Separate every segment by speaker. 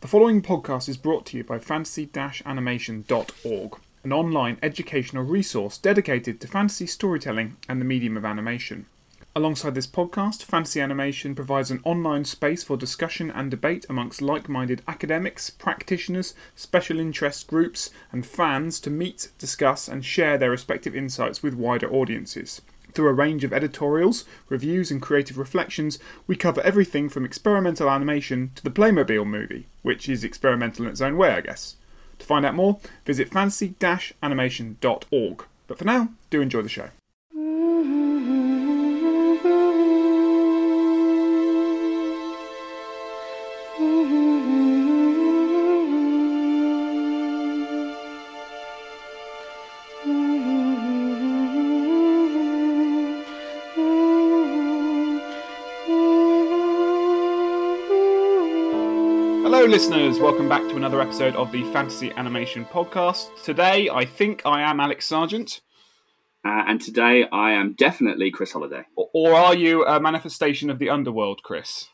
Speaker 1: The following podcast is brought to you by fantasy animation.org, an online educational resource dedicated to fantasy storytelling and the medium of animation. Alongside this podcast, Fantasy Animation provides an online space for discussion and debate amongst like minded academics, practitioners, special interest groups, and fans to meet, discuss, and share their respective insights with wider audiences. Through a range of editorials, reviews, and creative reflections, we cover everything from experimental animation to the Playmobil movie, which is experimental in its own way, I guess. To find out more, visit fantasy animation.org. But for now, do enjoy the show. Listeners. Welcome back to another episode of the Fantasy Animation Podcast. Today, I think I am Alex Sergeant.
Speaker 2: Uh, and today I am definitely Chris Holliday.
Speaker 1: Or, or are you a manifestation of the underworld, Chris?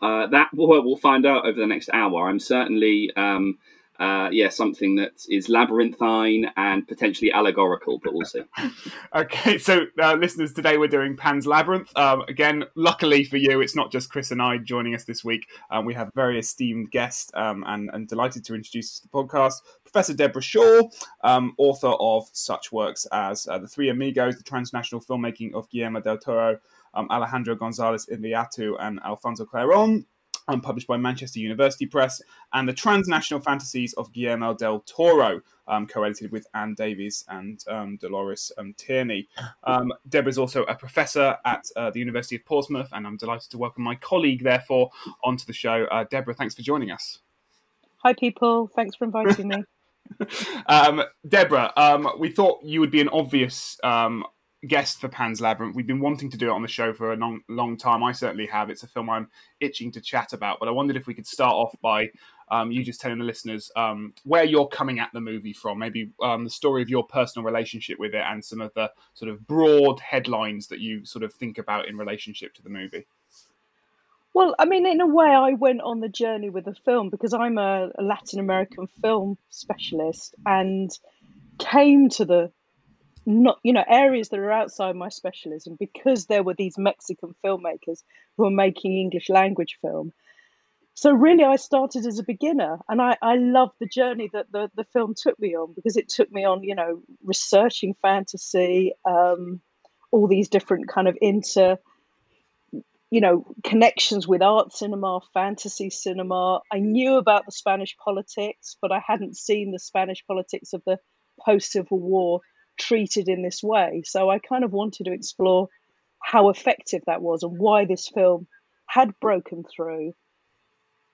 Speaker 2: Uh, that we'll, we'll find out over the next hour. I'm certainly um, uh, yeah, something that is labyrinthine and potentially allegorical, but we'll
Speaker 1: okay, so uh, listeners, today we're doing Pan's Labyrinth. Um, again, luckily for you, it's not just Chris and I joining us this week. Um, we have a very esteemed guest um, and, and delighted to introduce to the podcast, Professor Deborah Shaw, um, author of such works as uh, The Three Amigos, the transnational filmmaking of Guillermo del Toro, um, Alejandro Gonzalez Inarritu, and Alfonso Cuarón um, published by Manchester University Press, and The Transnational Fantasies of Guillermo del Toro, um, co edited with Ann Davies and um, Dolores um, Tierney. Um, Deborah is also a professor at uh, the University of Portsmouth, and I'm delighted to welcome my colleague, therefore, onto the show. Uh, Deborah, thanks for joining us.
Speaker 3: Hi, people. Thanks for inviting me.
Speaker 1: um, Deborah, um, we thought you would be an obvious um, guest for Pan's Labyrinth. We've been wanting to do it on the show for a long, long time. I certainly have. It's a film I'm itching to chat about. But I wondered if we could start off by um, you just telling the listeners um, where you're coming at the movie from, maybe um, the story of your personal relationship with it, and some of the sort of broad headlines that you sort of think about in relationship to the movie.
Speaker 3: Well, I mean, in a way, I went on the journey with the film because I'm a, a Latin American film specialist and came to the not you know areas that are outside my specialism because there were these Mexican filmmakers who were making English language film. So really, I started as a beginner, and I I loved the journey that the the film took me on because it took me on you know researching fantasy, um, all these different kind of inter you know connections with art cinema fantasy cinema i knew about the spanish politics but i hadn't seen the spanish politics of the post civil war treated in this way. So I kind of wanted to explore how effective that was and why this film had broken through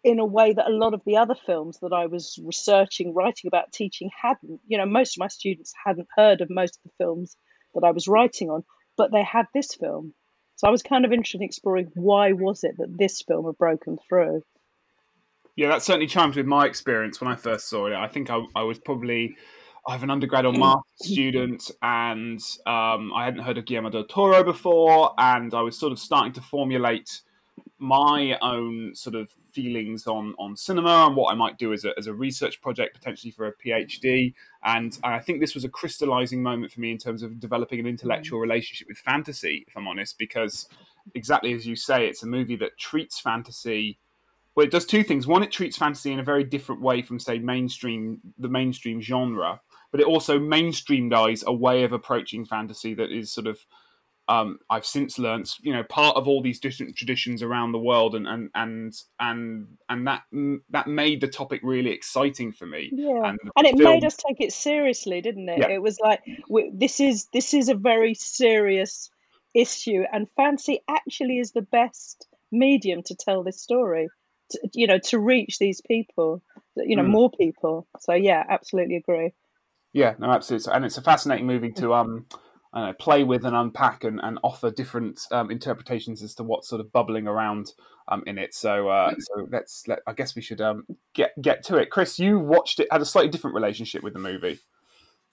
Speaker 3: in a way that a lot of the other films that I was researching, writing about, teaching hadn't. You know, most of my students hadn't heard of most of the films that I was writing on, but they had this film. So I was kind of interested in exploring why was it that this film had broken through.
Speaker 1: Yeah, that certainly chimes with my experience when I first saw it. I think I, I was probably I have an undergrad or master student, and um, I hadn't heard of Guillermo del Toro before, and I was sort of starting to formulate my own sort of feelings on on cinema and what I might do as a, as a research project potentially for a PhD and I think this was a crystallizing moment for me in terms of developing an intellectual relationship with fantasy if I'm honest because exactly as you say it's a movie that treats fantasy well it does two things. One it treats fantasy in a very different way from say mainstream the mainstream genre but it also mainstreamed a way of approaching fantasy that is sort of um, I've since learned, you know, part of all these different traditions around the world, and and and and and that that made the topic really exciting for me.
Speaker 3: Yeah, and, and it film... made us take it seriously, didn't it? Yeah. It was like we, this is this is a very serious issue, and fantasy actually is the best medium to tell this story. To, you know, to reach these people, you know, mm. more people. So yeah, absolutely agree.
Speaker 1: Yeah, no, absolutely, and it's a fascinating movie to um, know, play with and unpack and, and offer different um, interpretations as to what's sort of bubbling around um, in it. So, uh, so let's let. I guess we should um, get get to it. Chris, you watched it, had a slightly different relationship with the movie.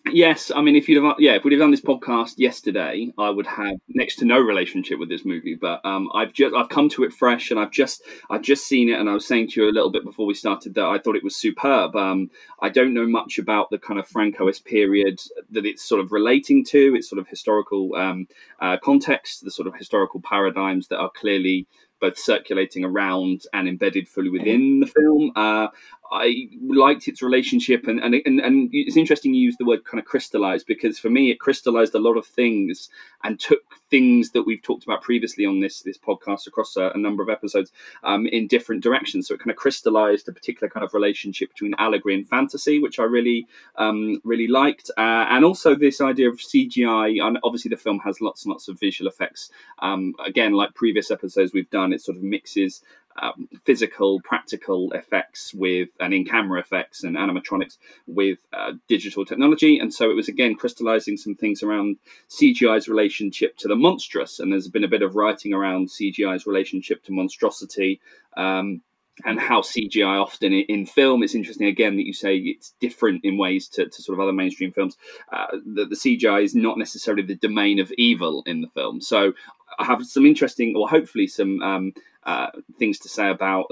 Speaker 2: Yes, I mean, if you'd have, yeah, if we'd have done this podcast yesterday, I would have next to no relationship with this movie. But um, I've just I've come to it fresh, and I've just I've just seen it, and I was saying to you a little bit before we started that I thought it was superb. Um, I don't know much about the kind of Francoist period that it's sort of relating to, its sort of historical um, uh, context, the sort of historical paradigms that are clearly both circulating around and embedded fully within the film. Uh, I liked its relationship, and, and and and it's interesting you use the word kind of crystallized because for me it crystallized a lot of things and took things that we've talked about previously on this this podcast across a, a number of episodes um, in different directions. So it kind of crystallized a particular kind of relationship between allegory and fantasy, which I really um, really liked, uh, and also this idea of CGI. And obviously, the film has lots and lots of visual effects. Um, again, like previous episodes we've done, it sort of mixes um, physical, practical effects with and in camera effects and animatronics with uh, digital technology. And so it was again crystallizing some things around CGI's relationship to the monstrous. And there's been a bit of writing around CGI's relationship to monstrosity. Um, and how CGI often in film, it's interesting again that you say it's different in ways to, to sort of other mainstream films. Uh, that the CGI is not necessarily the domain of evil in the film. So I have some interesting, or hopefully some um, uh, things to say about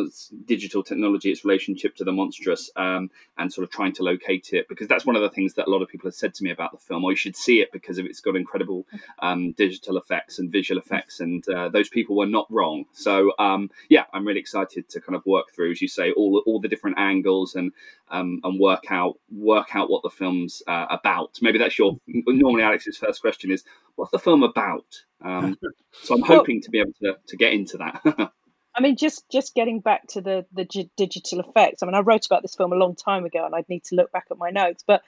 Speaker 2: digital technology, its relationship to the monstrous, um, and sort of trying to locate it. Because that's one of the things that a lot of people have said to me about the film. Or you should see it because of it's got incredible um, digital effects and visual effects, and uh, those people were not wrong. So um, yeah, I'm really excited to kind of work through, as you say, all all the different angles and um, and work out work out what the film's uh, about. Maybe that's your normally Alex's first question is what's the film about? Um, so I'm hoping well, to be able to, to get into that.
Speaker 3: I mean, just just getting back to the the g- digital effects. I mean, I wrote about this film a long time ago, and I'd need to look back at my notes. But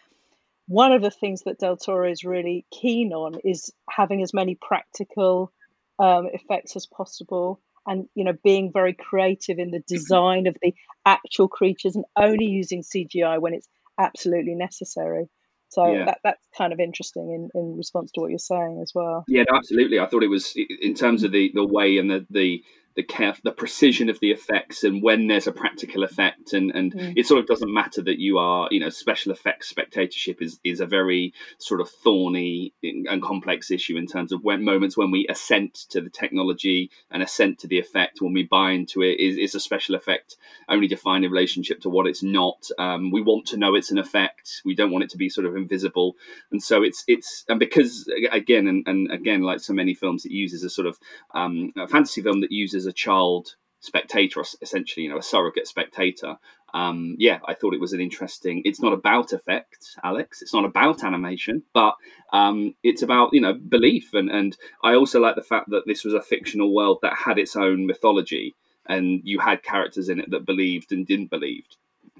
Speaker 3: one of the things that Del Toro is really keen on is having as many practical um, effects as possible, and you know, being very creative in the design of the actual creatures, and only using CGI when it's absolutely necessary. So yeah. that that's kind of interesting in, in response to what you're saying as well.
Speaker 2: Yeah, absolutely. I thought it was in terms of the, the way and the, the the care, the precision of the effects, and when there's a practical effect, and and mm. it sort of doesn't matter that you are, you know, special effects spectatorship is is a very sort of thorny and complex issue in terms of when moments when we assent to the technology and assent to the effect, when we buy into it, is is a special effect only defined in relationship to what it's not. Um, we want to know it's an effect. We don't want it to be sort of invisible, and so it's it's and because again and, and again like so many films, it uses a sort of um, a fantasy film that uses as a child spectator, essentially, you know, a surrogate spectator. Um, yeah, I thought it was an interesting. It's not about effect, Alex. It's not about animation, but um, it's about you know belief, and and I also like the fact that this was a fictional world that had its own mythology, and you had characters in it that believed and didn't believe,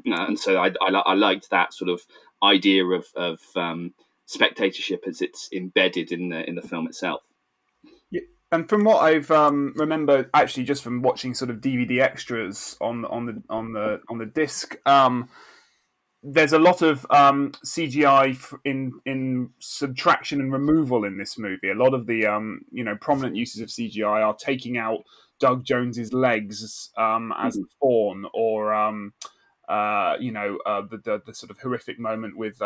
Speaker 2: uh, and so I, I, I liked that sort of idea of of um, spectatorship as it's embedded in the in the film itself
Speaker 1: and from what I've um, remember, actually, just from watching sort of DVD extras on on the on the on the disc, um, there's a lot of um, CGI in in subtraction and removal in this movie. A lot of the um, you know prominent uses of CGI are taking out Doug Jones's legs um, as mm-hmm. a fawn, or um, uh, you know uh, the, the, the sort of horrific moment with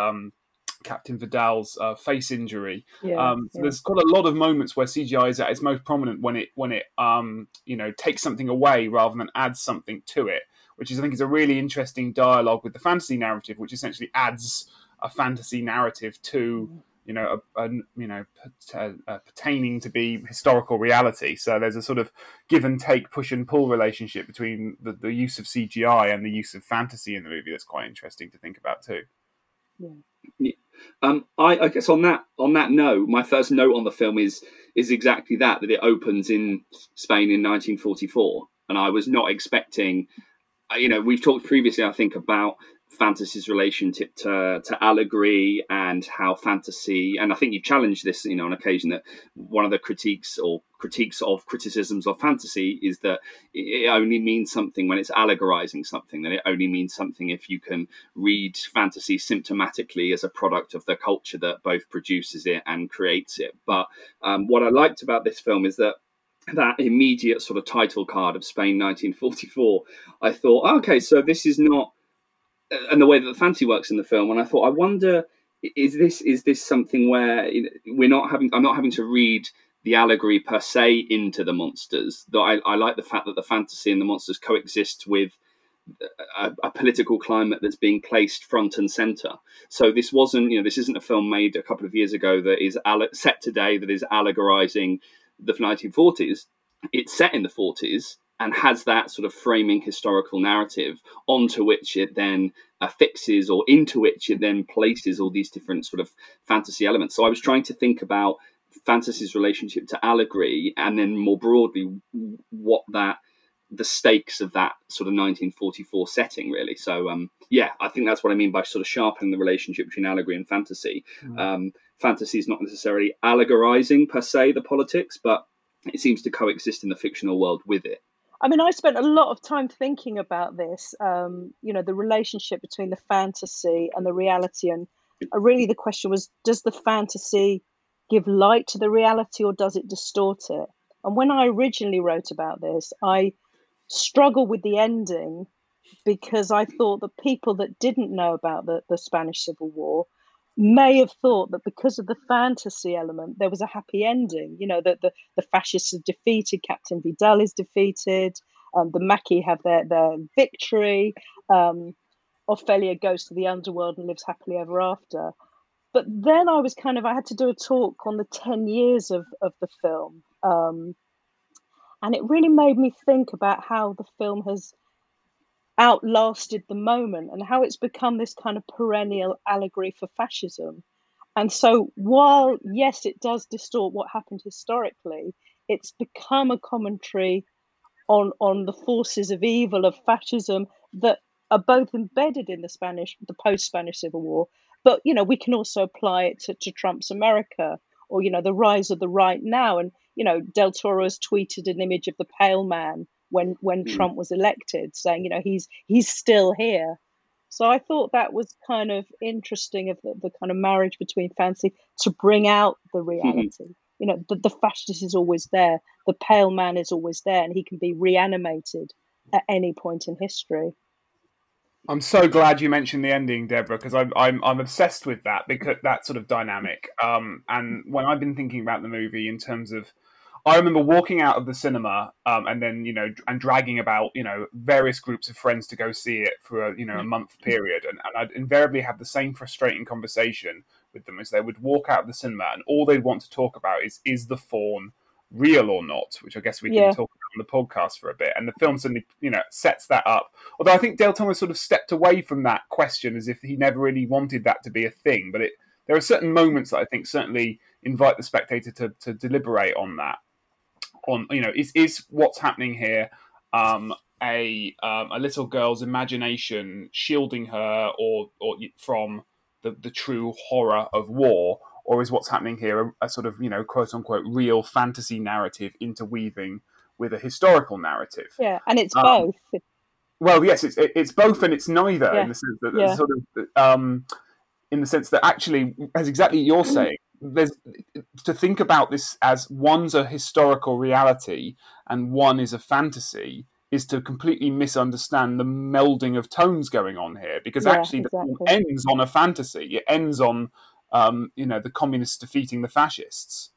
Speaker 1: Captain Vidal's uh, face injury. Yeah, um, so yeah. There's got a lot of moments where CGI is at its most prominent when it when it um, you know takes something away rather than adds something to it, which is I think is a really interesting dialogue with the fantasy narrative, which essentially adds a fantasy narrative to you know a, a you know pertaining to be historical reality. So there's a sort of give and take, push and pull relationship between the, the use of CGI and the use of fantasy in the movie that's quite interesting to think about too.
Speaker 2: Yeah. Um, I, I, guess on that on that note, my first note on the film is is exactly that that it opens in Spain in 1944, and I was not expecting. Uh, you know, we've talked previously, I think, about fantasy's relationship to, to allegory and how fantasy and i think you've challenged this you know on occasion that one of the critiques or critiques of criticisms of fantasy is that it only means something when it's allegorizing something that it only means something if you can read fantasy symptomatically as a product of the culture that both produces it and creates it. But um, what i liked about this film is that that immediate sort of title card of Spain 1944, I thought, okay, so this is not and the way that the fantasy works in the film. And I thought, I wonder is this is this something where we're not having? I'm not having to read the allegory per se into the monsters. Though I, I like the fact that the fantasy and the monsters coexist with a, a, political climate that's being placed front and center. So this wasn't, you know, this isn't a film made a couple of years ago that is set today that is allegorizing the 1940s. It's set in the 40s and has that sort of framing historical narrative onto which it then affixes or into which it then places all these different sort of fantasy elements. So I was trying to think about fantasy's relationship to allegory and then more broadly what that the stakes of that sort of 1944 setting, really. So, um, yeah, I think that's what I mean by sort of sharpening the relationship between allegory and fantasy. Mm. Um, fantasy is not necessarily allegorizing per se the politics, but it seems to coexist in the fictional world with it.
Speaker 3: I mean, I spent a lot of time thinking about this. Um, you know, the relationship between the fantasy and the reality, and uh, really the question was: Does the fantasy give light to the reality, or does it distort it? And when I originally wrote about this, I struggle with the ending because I thought that people that didn't know about the, the Spanish Civil War may have thought that because of the fantasy element, there was a happy ending. You know, that the, the fascists are defeated, Captain Vidal is defeated, um, the Maquis have their, their victory, um, Ophelia goes to the underworld and lives happily ever after. But then I was kind of, I had to do a talk on the 10 years of, of the film. Um, and it really made me think about how the film has outlasted the moment and how it's become this kind of perennial allegory for fascism. And so, while yes, it does distort what happened historically, it's become a commentary on on the forces of evil of fascism that are both embedded in the Spanish, the post-Spanish Civil War, but you know we can also apply it to, to Trump's America or you know the rise of the right now. And you know, Del Toro has tweeted an image of the pale man when when mm. Trump was elected, saying, you know, he's he's still here. So I thought that was kind of interesting of the, the kind of marriage between fancy to bring out the hmm. reality. Mm-hmm. You know, the, the fascist is always there, the pale man is always there, and he can be reanimated at any point in history.
Speaker 1: I'm so glad you mentioned the ending, Deborah, because I'm, I'm I'm obsessed with that because that sort of dynamic. Um, and when I've been thinking about the movie in terms of I remember walking out of the cinema um, and then you know and dragging about you know various groups of friends to go see it for a you know a month period, and, and I'd invariably have the same frustrating conversation with them as they would walk out of the cinema and all they'd want to talk about is is the fawn real or not, which I guess we can yeah. talk about on the podcast for a bit. And the film suddenly, you know, sets that up. Although I think Del Toro sort of stepped away from that question as if he never really wanted that to be a thing. But it, there are certain moments that I think certainly invite the spectator to, to deliberate on that on you know is is what's happening here um, a um, a little girl's imagination shielding her or or from the, the true horror of war or is what's happening here a, a, sort of you know quote unquote real fantasy narrative interweaving with a historical narrative
Speaker 3: yeah and it's um, both
Speaker 1: well yes it's it's both and it's neither yeah. in the sense that yeah. sort of um, in the sense that actually as exactly you're saying there's to think about this as one's a historical reality and one is a fantasy is to completely misunderstand the melding of tones going on here because yeah, actually exactly. the ends on a fantasy it ends on um, you know the communists defeating the fascists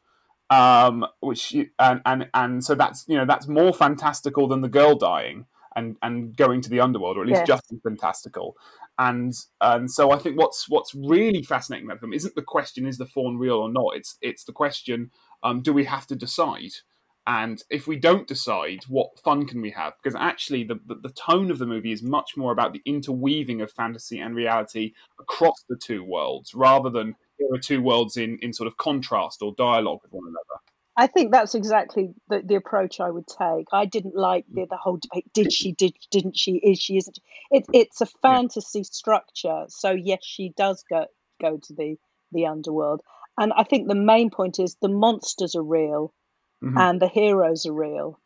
Speaker 1: um, which and, and and so that's you know that's more fantastical than the girl dying and and going to the underworld or at least yes. just as fantastical and and so I think what's what's really fascinating about them isn't the question is the faun real or not. It's it's the question um, do we have to decide? And if we don't decide, what fun can we have? Because actually, the, the, the tone of the movie is much more about the interweaving of fantasy and reality across the two worlds, rather than there are two worlds in, in sort of contrast or dialogue with one another.
Speaker 3: I think that's exactly the, the approach I would take. I didn't like the, the whole debate. Did she? Did didn't she? Is she? Isn't? It, it's a fantasy structure. So yes, she does go go to the the underworld. And I think the main point is the monsters are real, mm-hmm. and the heroes are real,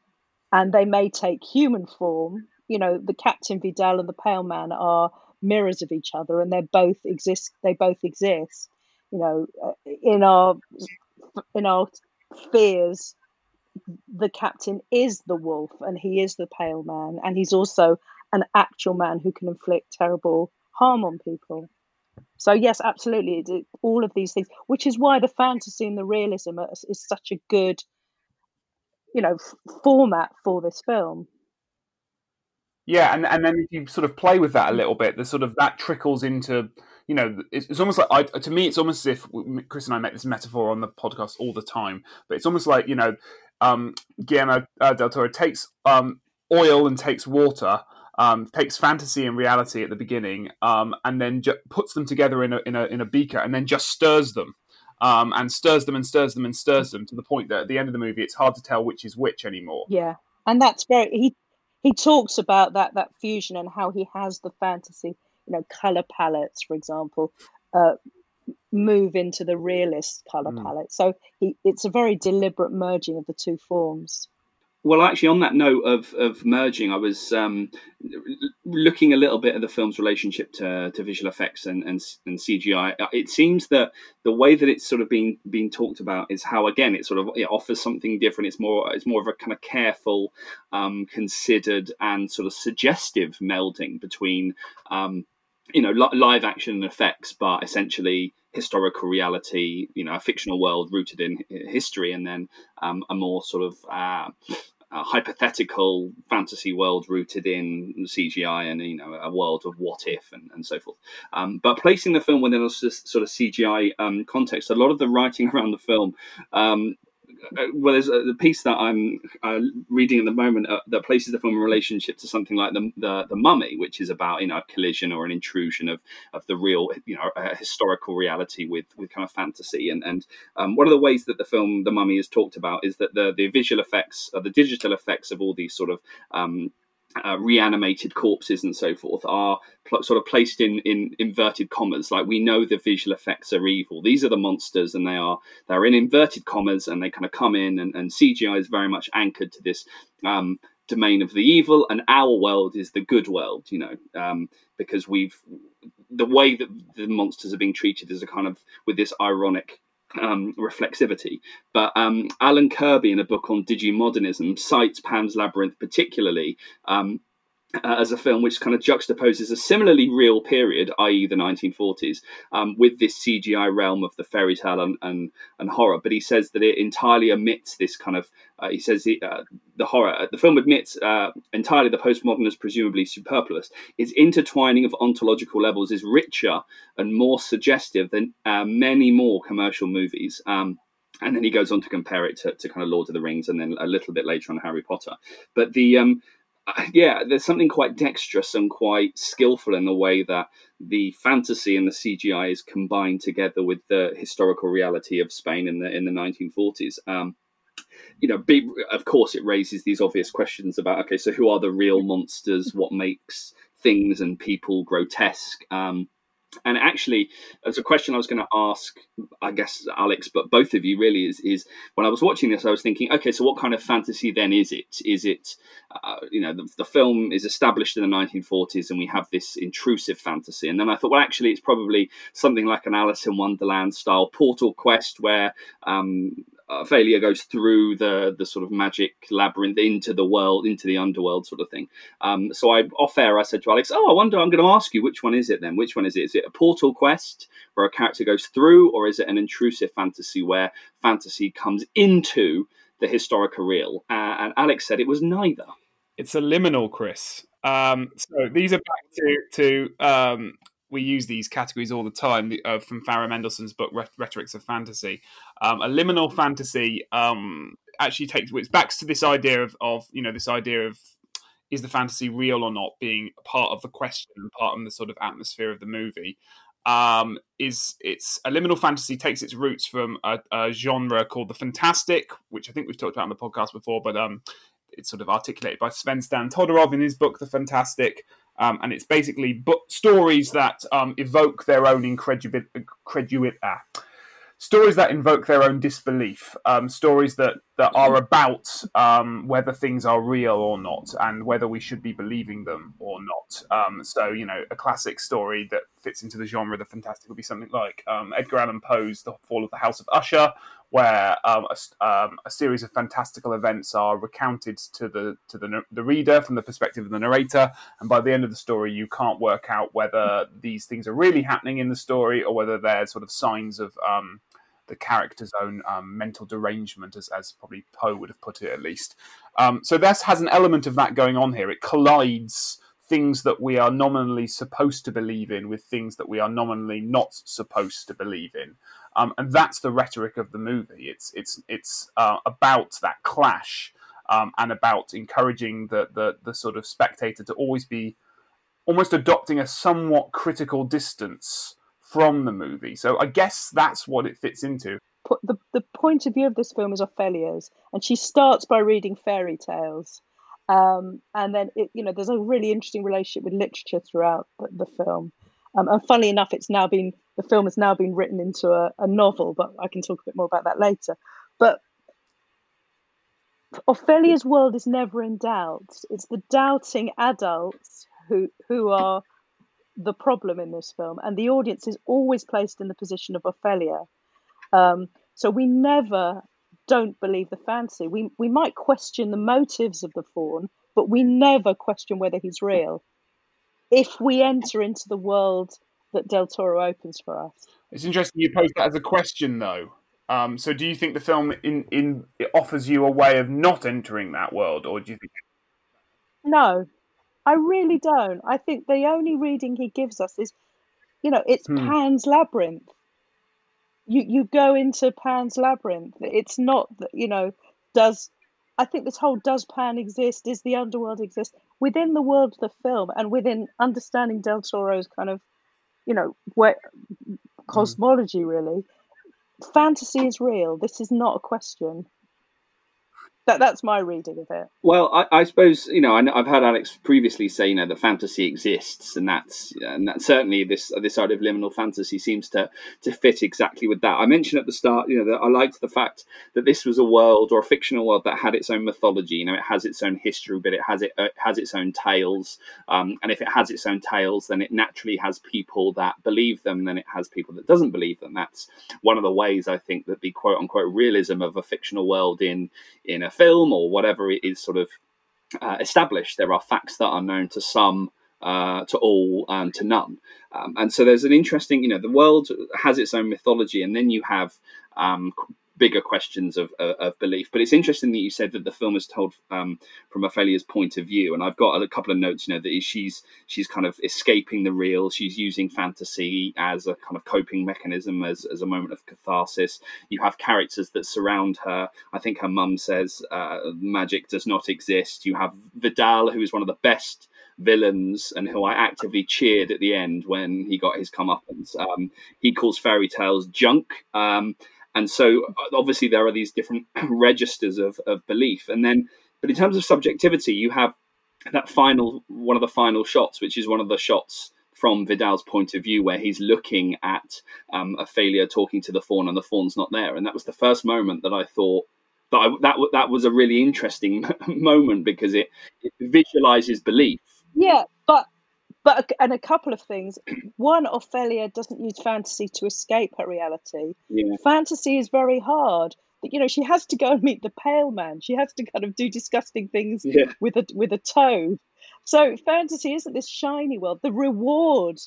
Speaker 3: and they may take human form. You know, the Captain Vidal and the Pale Man are mirrors of each other, and they both exist. They both exist. You know, uh, in our in our fears the captain is the wolf and he is the pale man and he's also an actual man who can inflict terrible harm on people So yes, absolutely, it, all of these things, which is why the fantasy and the realism is, is such a good, you know, f- format for this film.
Speaker 1: Yeah, and and then if you sort of play with that a little bit, the sort of that trickles into you know, it's, it's almost like I, to me, it's almost as if Chris and I make this metaphor on the podcast all the time. But it's almost like you know, um, Guillermo uh, del Toro takes um, oil and takes water, um, takes fantasy and reality at the beginning, um, and then ju- puts them together in a, in a in a beaker, and then just stirs them. Um, and stirs them and stirs them and stirs them to the point that at the end of the movie, it's hard to tell which is which anymore.
Speaker 3: Yeah, and that's very he he talks about that that fusion and how he has the fantasy you know color palettes for example uh, move into the realist color mm. palette so he, it's a very deliberate merging of the two forms
Speaker 2: well, actually, on that note of, of merging, I was um, looking a little bit at the film's relationship to, to visual effects and, and, and CGI. It seems that the way that it's sort of being being talked about is how, again, it sort of it offers something different. It's more it's more of a kind of careful, um, considered, and sort of suggestive melding between um, you know li- live action effects, but essentially historical reality, you know, a fictional world rooted in history, and then um, a more sort of uh, a hypothetical fantasy world rooted in CGI and you know a world of what if and, and so forth. Um, but placing the film within a sort of CGI um, context, a lot of the writing around the film um, well, there's a, the piece that I'm uh, reading at the moment uh, that places the film in relationship to something like the, the, the Mummy, which is about you know a collision or an intrusion of of the real you know historical reality with with kind of fantasy. And and um, one of the ways that the film The Mummy is talked about is that the the visual effects, or the digital effects of all these sort of um, uh, reanimated corpses and so forth are pl- sort of placed in, in inverted commas. Like we know the visual effects are evil. These are the monsters, and they are they're in inverted commas, and they kind of come in, and, and CGI is very much anchored to this um, domain of the evil, and our world is the good world. You know, um, because we've the way that the monsters are being treated is a kind of with this ironic um, reflexivity. But um, Alan Kirby, in a book on digimodernism, cites Pan's Labyrinth particularly um, uh, as a film which kind of juxtaposes a similarly real period, i.e., the 1940s, um, with this CGI realm of the fairy tale and, and, and, horror. But he says that it entirely omits this kind of, uh, he says the, uh, the horror, the film admits uh, entirely the postmodern is presumably superfluous. Its intertwining of ontological levels is richer and more suggestive than uh, many more commercial movies. Um, and then he goes on to compare it to, to kind of Lord of the Rings and then a little bit later on Harry Potter. But the um, yeah, there's something quite dexterous and quite skillful in the way that the fantasy and the CGI is combined together with the historical reality of Spain in the in the 1940s. Um, you know, of course, it raises these obvious questions about okay, so who are the real monsters? What makes things and people grotesque? Um, and actually, as a question I was going to ask, I guess Alex, but both of you really is is when I was watching this, I was thinking, okay, so what kind of fantasy then is it? Is it, uh, you know, the, the, film is established in the 1940s, and we have this intrusive fantasy, and then I thought, well, actually, it's probably something like an Alice in Wonderland style portal quest where um, Ophelia goes through the the sort of magic labyrinth into the world, into the underworld, sort of thing. Um, so I off air, I said to Alex, "Oh, I wonder. I'm going to ask you which one is it then? Which one is it? Is it a portal quest where a character goes through, or is it an intrusive fantasy where fantasy comes into the historical real?" Uh, and Alex said it was neither.
Speaker 1: It's a liminal, Chris. Um, so these are back to to um, we use these categories all the time uh, from Farah Mendlesohn's book Rhetorics of Fantasy. Um, a liminal fantasy um, actually takes which backs to this idea of, of you know this idea of is the fantasy real or not being part of the question and part of the sort of atmosphere of the movie. Um, is it's a liminal fantasy takes its roots from a, a, genre called the fantastic, which I think we've talked about on the podcast before, but um, it's sort of articulated by Tzvetan Todorov in his book The Fantastic. Um, and it's basically stories that um, evoke their own incredulity, ah, stories that invoke their own disbelief, um, stories that that are about um, whether things are real or not and whether we should be believing them or not. Um, so, you know, a classic story that fits into the genre of the fantastic would be something like um, Edgar Allan Poe's The Fall of the House of Usher, where um, a, um, a, series of fantastical events are recounted to the to the, the reader from the perspective of the narrator, and by the end of the story, you can't work out whether these things are really happening in the story or whether they're sort of signs of um, the character's own um, mental derangement, as, as probably Poe would have put it at least. Um, so this has an element of that going on here. It collides things that we are nominally supposed to believe in with things that we are nominally not supposed to believe in. Um, and that's the rhetoric of the movie. It's it's it's uh, about that clash um, and about encouraging the, the the sort of spectator to always be almost adopting a somewhat critical distance from the movie. So I guess that's what it fits into.
Speaker 3: The, the point of view of this film is Ophelia's, and she starts by reading fairy tales. Um, and then, it, you know, there's a really interesting relationship with literature throughout the, the film. Um, and funnily enough, it's now been the film has now been written into a, a novel, but I can talk a bit more about that later. But Ophelia's world is never in doubt. It's the doubting adults who who are the problem in this film, and the audience is always placed in the position of Ophelia. Um, so we never don't believe the fantasy. We we might question the motives of the faun, but we never question whether he's real. If we enter into the world that Del Toro opens for us,
Speaker 1: it's interesting you pose that as a question, though. Um, so, do you think the film in in it offers you a way of not entering that world, or do you think?
Speaker 3: No, I really don't. I think the only reading he gives us is, you know, it's hmm. Pan's Labyrinth. You you go into Pan's Labyrinth. It's not that you know does. I think this whole does Pan exist? Is the underworld exist within the world of the film and within understanding Del Toro's kind of, you know, where, hmm. cosmology really. Fantasy is real. This is not a question that that's my reading of it.
Speaker 2: Well, I, I suppose you know I, have heard Alex previously say you know that fantasy exists, and that's and that certainly this this side of liminal fantasy seems to to fit exactly with that. I mentioned at the start, you know, that I liked the fact that this was a world or a fictional world that had its own mythology. You know, it has its own history, but it has it, it has its own tales, um, and if it has its own tales, then it naturally has people that believe them, and then it has people that doesn't believe them. That's one of the ways I think that the quote unquote realism of a fictional world in in a film or whatever it is sort of uh, established. There are facts that are known to some, uh, to all, and to none. Um, and so there's an interesting, you know, the world has its own mythology, and then you have um, bigger questions of, of, of, belief. But it's interesting that you said that the film is told um, from Ophelia's point of view, and I've got a couple of notes. You know that she's she's kind of escaping the real. She's using fantasy as a kind of coping mechanism, as as a moment of catharsis. You have characters that surround her. I think her mum says uh, magic does not exist. You have Vidal, who is one of the best villains and who I actively cheered at the end when he got his comeuppance. Um, he calls fairy tales junk. Um, and so uh, obviously there are these different registers of, of belief. And then, but in terms of subjectivity, you have that final, one of the final shots, which is one of the shots from Vidal's point of view, where he's looking at um, Ophelia talking to the faun, and the faun's not there. And that was the first moment that I thought that I, that that was a really interesting moment because it, it visualizes belief.
Speaker 3: Yeah, but but and a couple of things. One, Ophelia doesn't use fantasy to escape her reality.
Speaker 2: Yeah.
Speaker 3: Fantasy is very hard. But, You know, she has to go and meet the pale man. She has to kind of do disgusting things
Speaker 2: yeah.
Speaker 3: with a with a toad. So fantasy isn't this shiny world. The reward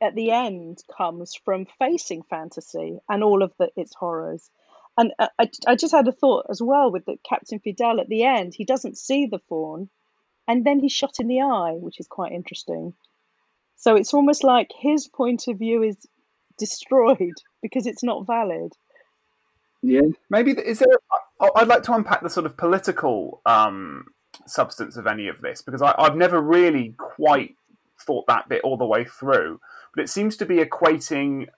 Speaker 3: at the end comes from facing fantasy and all of the, its horrors. And uh, I, I just had a thought as well with the Captain Vidal at the end. He doesn't see the faun and then he's shot in the eye, which is quite interesting. So it's almost like his point of view is destroyed because it's not valid.
Speaker 2: Yeah,
Speaker 1: maybe is there? I'd like to unpack the sort of political um, substance of any of this because I, I've never really quite thought that bit all the way through. But it seems to be equating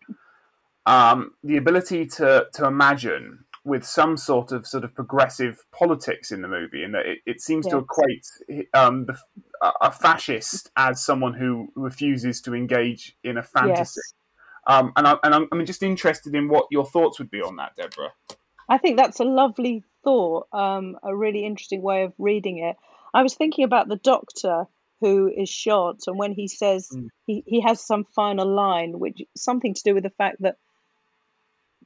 Speaker 1: um, the ability to to imagine with some sort of sort of progressive politics in the movie, in that it, it seems to equate um, the, a fascist as someone who refuses to engage in a fantasy. Yes. Um, and I, and I'm, I'm, just interested in what your thoughts would be on that, Deborah.
Speaker 3: I think that's a lovely thought, um, a really interesting way of reading it. I was thinking about the doctor who is shot, and when he says mm. he, he has some final line, which something to do with the fact that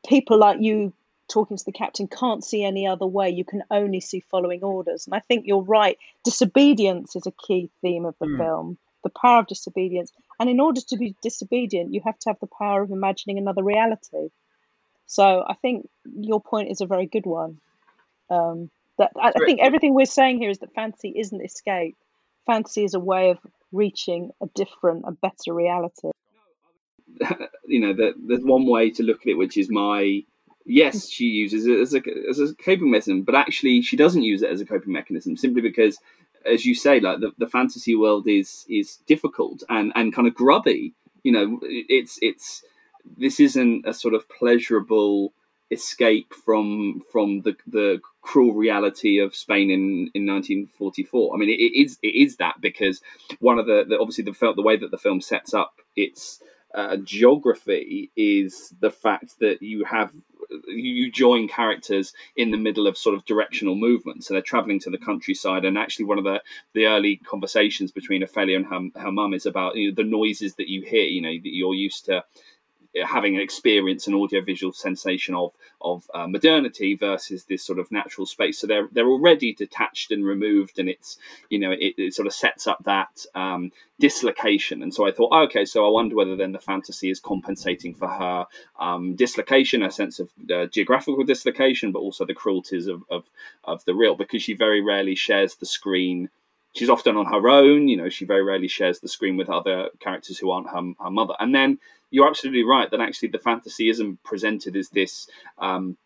Speaker 3: people like you talking to the captain can't see any other way. You can only see following orders. And I think you're right. Disobedience is a key theme of the mm. film, the power of disobedience. And in order to be disobedient, you have to have the power of imagining another reality. So I think your point is a very good one. Um, that I, I think everything we're saying here is that fantasy isn't escape. Fantasy is a way of reaching a different, a better reality.
Speaker 2: You know, there's one way to look at it, which is my yes, she uses it as a as a coping mechanism, but actually she doesn't use it as a coping mechanism simply because, as you say, like the, the fantasy world is is difficult and and kind of grubby. You know, it's it's this isn't a sort of pleasurable escape from from the the cruel reality of Spain in, in 1944. I mean, it, it is it is that because one of the, the obviously the felt the way that the film sets up its uh, geography is the fact that you have you join characters in the middle of sort of directional movement. So they're traveling to the countryside, and actually, one of the the early conversations between Ophelia and her, her mum is about you know, the noises that you hear. You know that you're used to having an experience and audiovisual sensation of of uh, modernity versus this sort of natural space. So they're they're already detached and removed, and it's you know it, it sort of sets up that um, dislocation. And so I thought, oh, okay, so I wonder whether then the fantasy is compensating for her um, dislocation, a sense of uh, geographical dislocation, but also the cruelties of, of of the real, because she very rarely shares the screen she's often on her own. You know, she very rarely shares the screen with other characters who aren't her, her mother. And then you're absolutely right that actually the fantasy isn't presented as this um,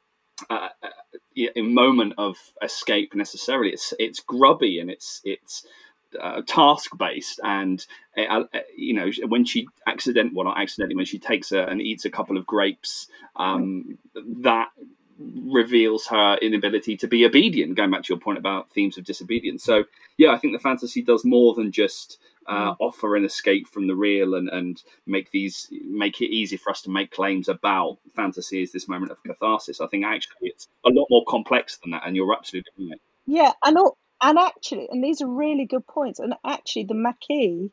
Speaker 2: uh, uh, moment of escape necessarily. It's it's grubby and it's it's uh, task based and uh, uh, you know when she accident well not accidentally when she takes a, and eats a couple of grapes um, that reveals her inability to be obedient going back to your point about themes of disobedience so yeah i think the fantasy does more than just uh, mm. offer an escape from the real and, and make these make it easy for us to make claims about fantasy is this moment of catharsis. I think actually it's a lot more complex than that, and you're absolutely right.
Speaker 3: Yeah, and and actually, and these are really good points. And actually, the Maquis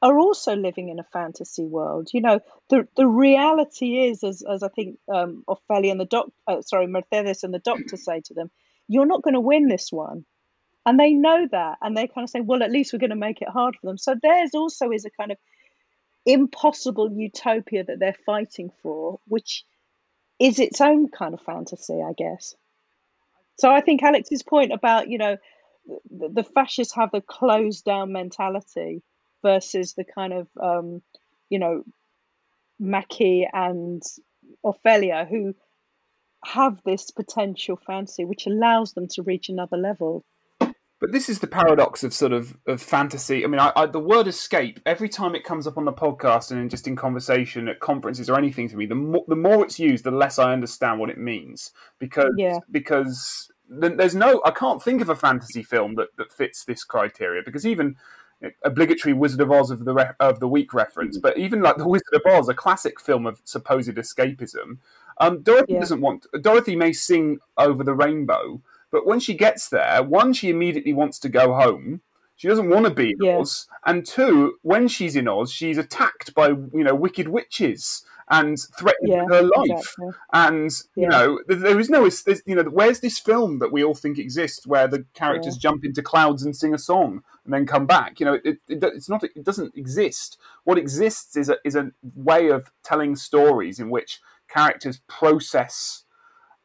Speaker 3: are also living in a fantasy world. You know, the the reality is, as as I think um, Ophelia and the doc, uh, sorry, Mercedes and the doctor say to them, "You're not going to win this one." And they know that and they kind of say well at least we're going to make it hard for them. So theirs also is a kind of impossible utopia that they're fighting for which is its own kind of fantasy i guess. So i think alex's point about you know the, the fascists have the closed down mentality versus the kind of um, you know Maquis and Ophelia who have this potential fantasy which allows them to reach another level
Speaker 1: but this is the paradox of sort of of fantasy. I mean, I, I, the word escape every time it comes up on the podcast and in, just in conversation at conferences or anything to me, the more the more it's used, the less I understand what it means because yeah. because there's no I can't think of a fantasy film that that fits this criteria because even obligatory Wizard of Oz of the re- of the week reference, but even like the Wizard of Oz, a classic film of supposed escapism. Um, Dorothy yeah. doesn't want. Dorothy may sing over the rainbow, but when she gets there, one, she immediately wants to go home. She doesn't want to be in yeah. Oz. And two, when she's in Oz, she's attacked by you know wicked witches and threatened yeah, her life. Exactly. And yeah. you know there is no you know where's this film that we all think exists where the characters jump into clouds and sing a song and then come back? You know it, it, it's not it doesn't exist. What exists is a is a way of telling stories in which characters process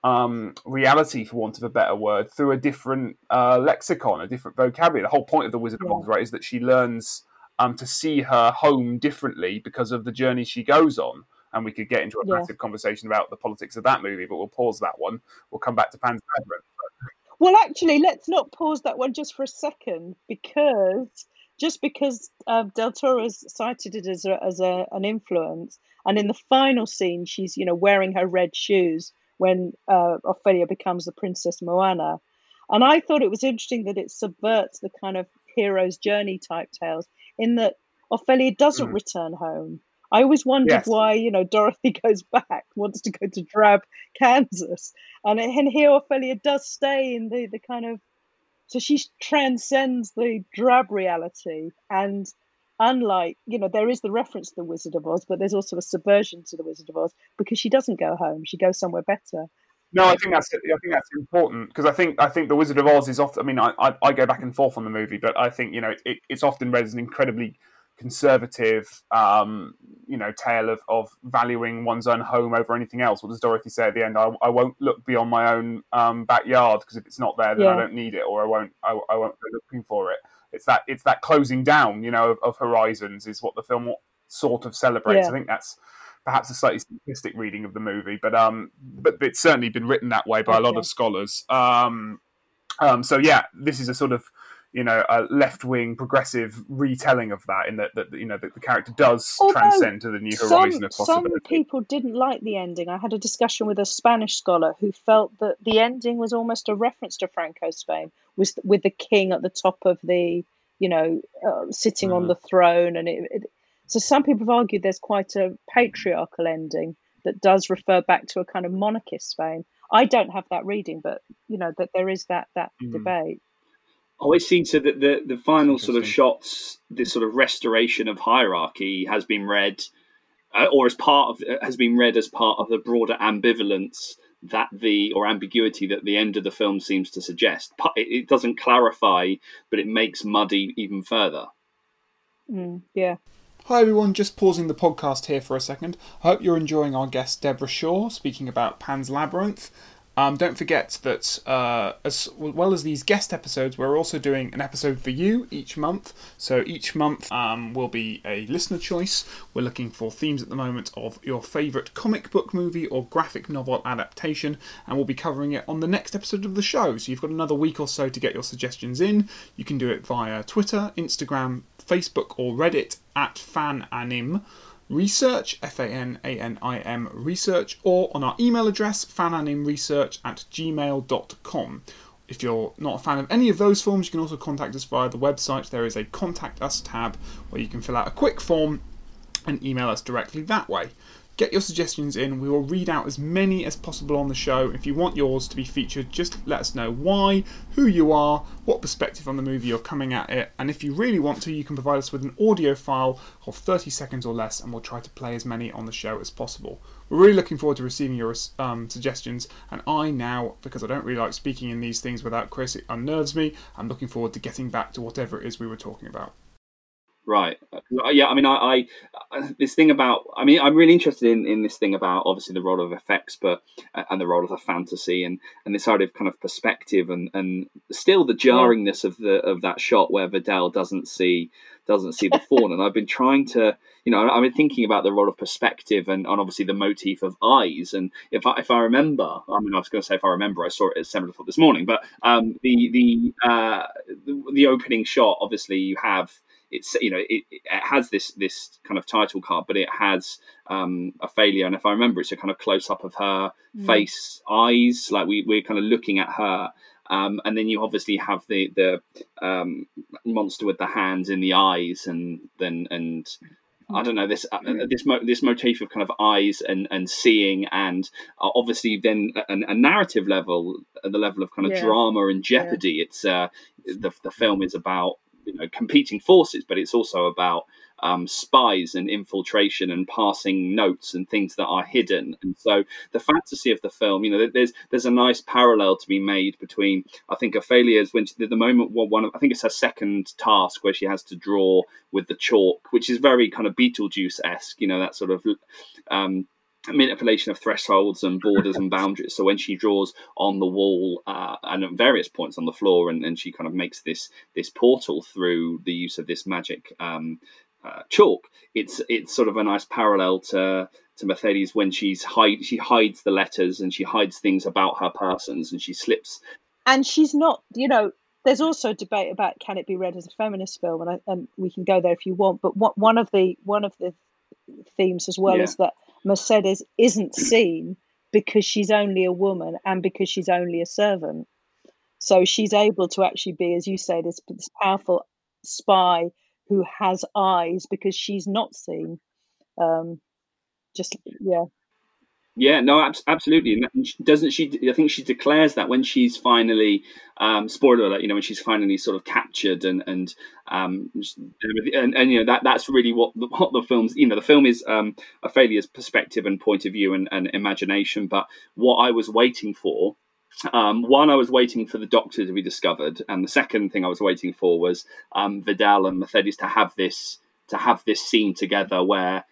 Speaker 1: um, reality, for want of a better word, through a different uh, lexicon, a different vocabulary. The whole point of the Wizard of Oz, right, is that she learns um, to see her home differently because of the journey she goes on. And we could get into a yeah. massive conversation about the politics of that movie, but we'll pause that one. We'll come back to Pan's Labyrinth.
Speaker 3: Well, actually, let's not pause that one just for a second because just because uh, Del Toro has cited it as, a, as a, an influence, and in the final scene, she's you know wearing her red shoes when uh, Ophelia becomes the Princess Moanna. And I thought it was interesting that it subverts the kind of hero's journey type tales in that Ophelia doesn't mm. return home. I always wondered
Speaker 1: Yes.
Speaker 3: why, you know, Dorothy goes back, wants to go to drab Kansas. And, and here Ophelia does stay in the, the kind of, so she transcends the drab reality. And unlike, you know, there is the reference to the Wizard of Oz, but there's also a subversion to the Wizard of Oz because she doesn't go home, she goes somewhere better.
Speaker 1: No, I think that's I think that's important because I think I think the Wizard of Oz is often. I mean, I, I, I go back and forth on the movie, but I think you know it, it's often read as an incredibly conservative, um, you know, tale of, of valuing one's own home over anything else. What does Dorothy say at the end? I, I won't look beyond my own um, backyard because if it's not there, then I don't need it, or I won't I, I won't go looking for it. It's that it's that closing down, you know, of, of horizons is what the film sort of celebrates.
Speaker 3: Yeah.
Speaker 1: I think that's perhaps a slightly simplistic reading of the movie, but um, but it's certainly been written that way by a lot of scholars. Um, um, so yeah, this is a sort of you know a left wing progressive retelling of that, in that that you know that the character does
Speaker 3: Although
Speaker 1: transcend to the new
Speaker 3: some,
Speaker 1: horizon of possibility.
Speaker 3: some people didn't like the ending. I had a discussion with a Spanish scholar who felt that the ending was almost a reference to Franco Spain, with with the king at the top of the, you know, uh, sitting on
Speaker 1: Mhm.
Speaker 3: the throne, and it, it. So some people have argued there's quite a patriarchal ending that does refer back to a kind of monarchist Spain. I don't have that reading, but you know that there is that that
Speaker 1: Mhm.
Speaker 3: debate.
Speaker 2: I always seem to that the the final sort of shots, this sort of restoration of hierarchy has been read, uh, or as part of has been read as part of the broader ambivalence that the or ambiguity that the end of the film seems to suggest. Pa- It, it doesn't clarify, but it makes muddy even further.
Speaker 3: Mm, yeah.
Speaker 4: Hi everyone, just pausing the podcast here for a second. I hope you're enjoying our guest Deborah Shaw speaking about Pan's Labyrinth. Um, don't forget that uh, as well as these guest episodes, we're also doing an episode for you each month. So each month um, will be a listener choice. We're looking for themes at the moment of your favourite comic book movie or graphic novel adaptation, and we'll be covering it on the next episode of the show. So you've got another week or so to get your suggestions in. You can do it via Twitter, Instagram, Facebook, or Reddit at fananim research f-a-n-a-n-i-m research or on our email address fananimresearch at gmail.com if you're not a fan of any of those forms you can also contact us via the website. There is a contact us tab where you can fill out a quick form and email us directly that way get your suggestions in. We will read out as many as possible on the show. If you want yours to be featured just let us know why who you are what perspective on the movie you're coming at it and if you really want to you can provide us with an audio file of 30 seconds or less and we'll try to play as many on the show as possible. We're really looking forward to receiving your um, suggestions and i now because i don't really like speaking in these things without chris it unnerves me. I'm looking forward to getting back to whatever it is we were talking about
Speaker 2: Right. Uh, Yeah. I mean, I, I this thing about. I mean, I'm really interested in, in this thing about obviously the role of effects, but uh, and the role of the fantasy and and this sort of kind of perspective and and still the jarringness of the of that shot where Vidal doesn't see doesn't see the fawn. and I've been trying to, you know, I've been thinking about the role of perspective and, and obviously the motif of eyes. And if I if I remember, I mean, I was going to say if I remember, I saw it at seven o'clock this morning, but um, the the uh, the, the opening shot, obviously, you have it's you know it, it has this this kind of title card, but it has um, Ophelia. And if I remember, it's a kind of close up of her
Speaker 3: Mm.
Speaker 2: face, eyes, like we we're kind of looking at her. Um, and then you obviously have the the um, monster with the hands in the eyes, and then and I don't know this uh, this mo- this motif of kind of eyes and and seeing, and uh, obviously then a, a narrative level, at the level of kind of
Speaker 3: Yeah.
Speaker 2: drama and jeopardy. It's uh, the the film is about you know competing forces, but it's also about um, spies and infiltration and passing notes and things that are hidden. And so the fantasy of the film, you know, there's there's a nice parallel to be made between I think Ophelia's when she, the moment one of, I think it's her second task where she has to draw with the chalk, which is very kind of Beetlejuice esque, you know, that sort of. Um, manipulation of thresholds and borders and boundaries. So when she draws on the wall uh, and at various points on the floor, and, and she kind of makes this this portal through the use of this magic um, uh, chalk, it's it's sort of a nice parallel to to Mercedes when she's hide she hides the letters and she hides things about her persons and she slips.
Speaker 3: and she's not you know there's also a debate about can it be read as a feminist film and, I, and we can go there if you want but what, one of the one of the themes as well
Speaker 2: Yeah.
Speaker 3: is that mercedes isn't seen because she's only a woman and because she's only a servant so she's able to actually be as you say this, this powerful spy who has eyes because she's not seen Um, just yeah.
Speaker 2: Yeah, no, absolutely. doesn't she? I think she declares that when she's finally, um, spoiler alert, you know, when she's finally sort of captured and and um, and, and you know that that's really what the, what the film's. You know, the film is um, Ophelia's perspective and point of view and, and imagination. But what I was waiting for um, one, I was waiting for the Doctor to be discovered, and the second thing I was waiting for was um, Vidal and Mercedes to have this to have this scene together where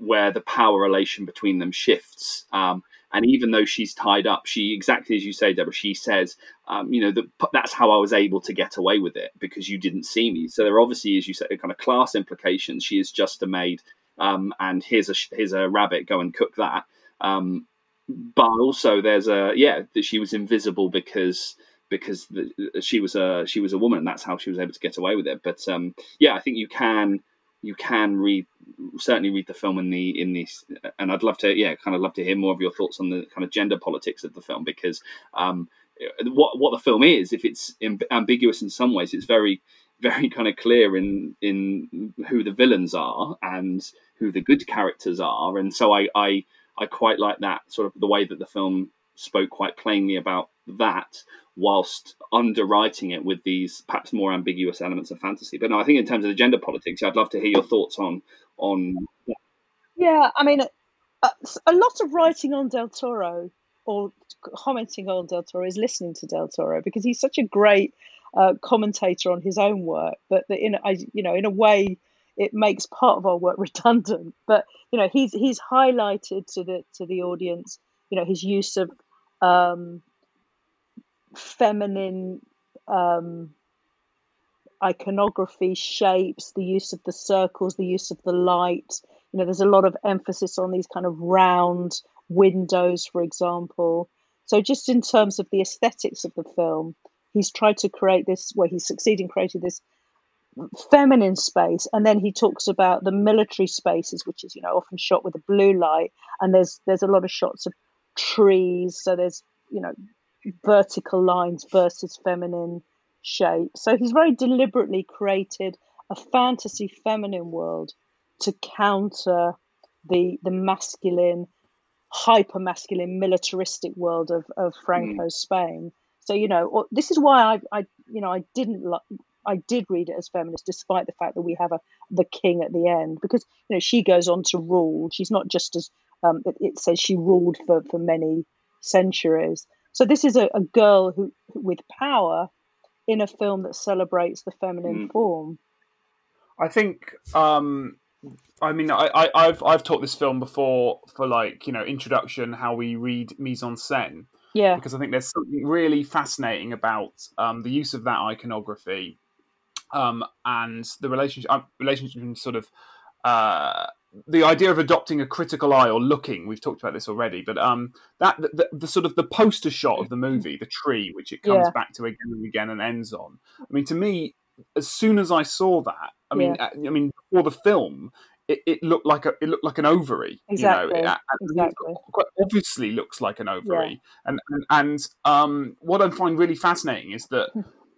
Speaker 2: where the power relation between them shifts. Um, and even though she's tied up, she exactly as you say, Deborah, she says, um, you know, the, that's how I was able to get away with it because you didn't see me. So there obviously, as you say, kind of class implications. She is just a maid, um, and here's a here's a rabbit. Go and cook that. Um, but also, there's a yeah that she was invisible because because the, she was a she was a woman. And that's how she was able to get away with it. But um, yeah, I think you can you can read certainly read the film in the in this and i'd love to yeah kind of love to hear more of your thoughts on the kind of gender politics of the film because um, what what the film is if it's ambiguous in some ways it's very very kind of clear in in who the villains are and who the good characters are. And so i i i quite like that sort of the way that the film spoke quite plainly about that whilst underwriting it with these perhaps more ambiguous elements of fantasy. But no, I think in terms of the gender politics, I'd love to hear your thoughts on on.
Speaker 3: Yeah, I mean, a, a lot of writing on Del Toro or commenting on Del Toro is listening to Del Toro because he's such a great uh, commentator on his own work. But that in I, you know, in a way, it makes part of our work redundant. But you know, he's he's highlighted to the to the audience, you know, his use of um, feminine um, iconography, shapes, the use of the circles, the use of the light. You know, there's a lot of emphasis on these kind of round windows, for example. So, just in terms of the aesthetics of the film, he's tried to create this, where well, he's succeeding creating this feminine space and then he talks about the military spaces which is you know often shot with a blue light and there's there's a lot of shots of trees so there's you know vertical lines versus feminine shape. So he's very deliberately created a fantasy feminine world to counter the the masculine, hyper masculine, militaristic world of, of Franco mm. Spain. So you know, this is why I, I you know I didn't like. I did read it as feminist, despite the fact that we have a the king at the end, because you know she goes on to rule. She's not just as um, it, it says she ruled for for many centuries. So this is a, a girl who with power in a film that celebrates the feminine mm. form.
Speaker 1: I think um, I mean, I, I, have I've taught this film before for like you know introduction, how we read mise en scène.
Speaker 3: Yeah.
Speaker 1: Because I think there's something really fascinating about um, the use of that iconography um, and the relationship uh, relationship between sort of uh, the idea of adopting a critical eye or looking we've talked about this already but um that the, the, the sort of the poster shot of the movie the tree which it comes yeah. back to again and again and ends on i mean to me as soon as i saw that i mean yeah. i mean before the film it, it, looked like a it looked like an ovary
Speaker 3: exactly.
Speaker 1: you know
Speaker 3: exactly.
Speaker 1: quite obviously looks like an ovary yeah. and, and and um what i find really fascinating is that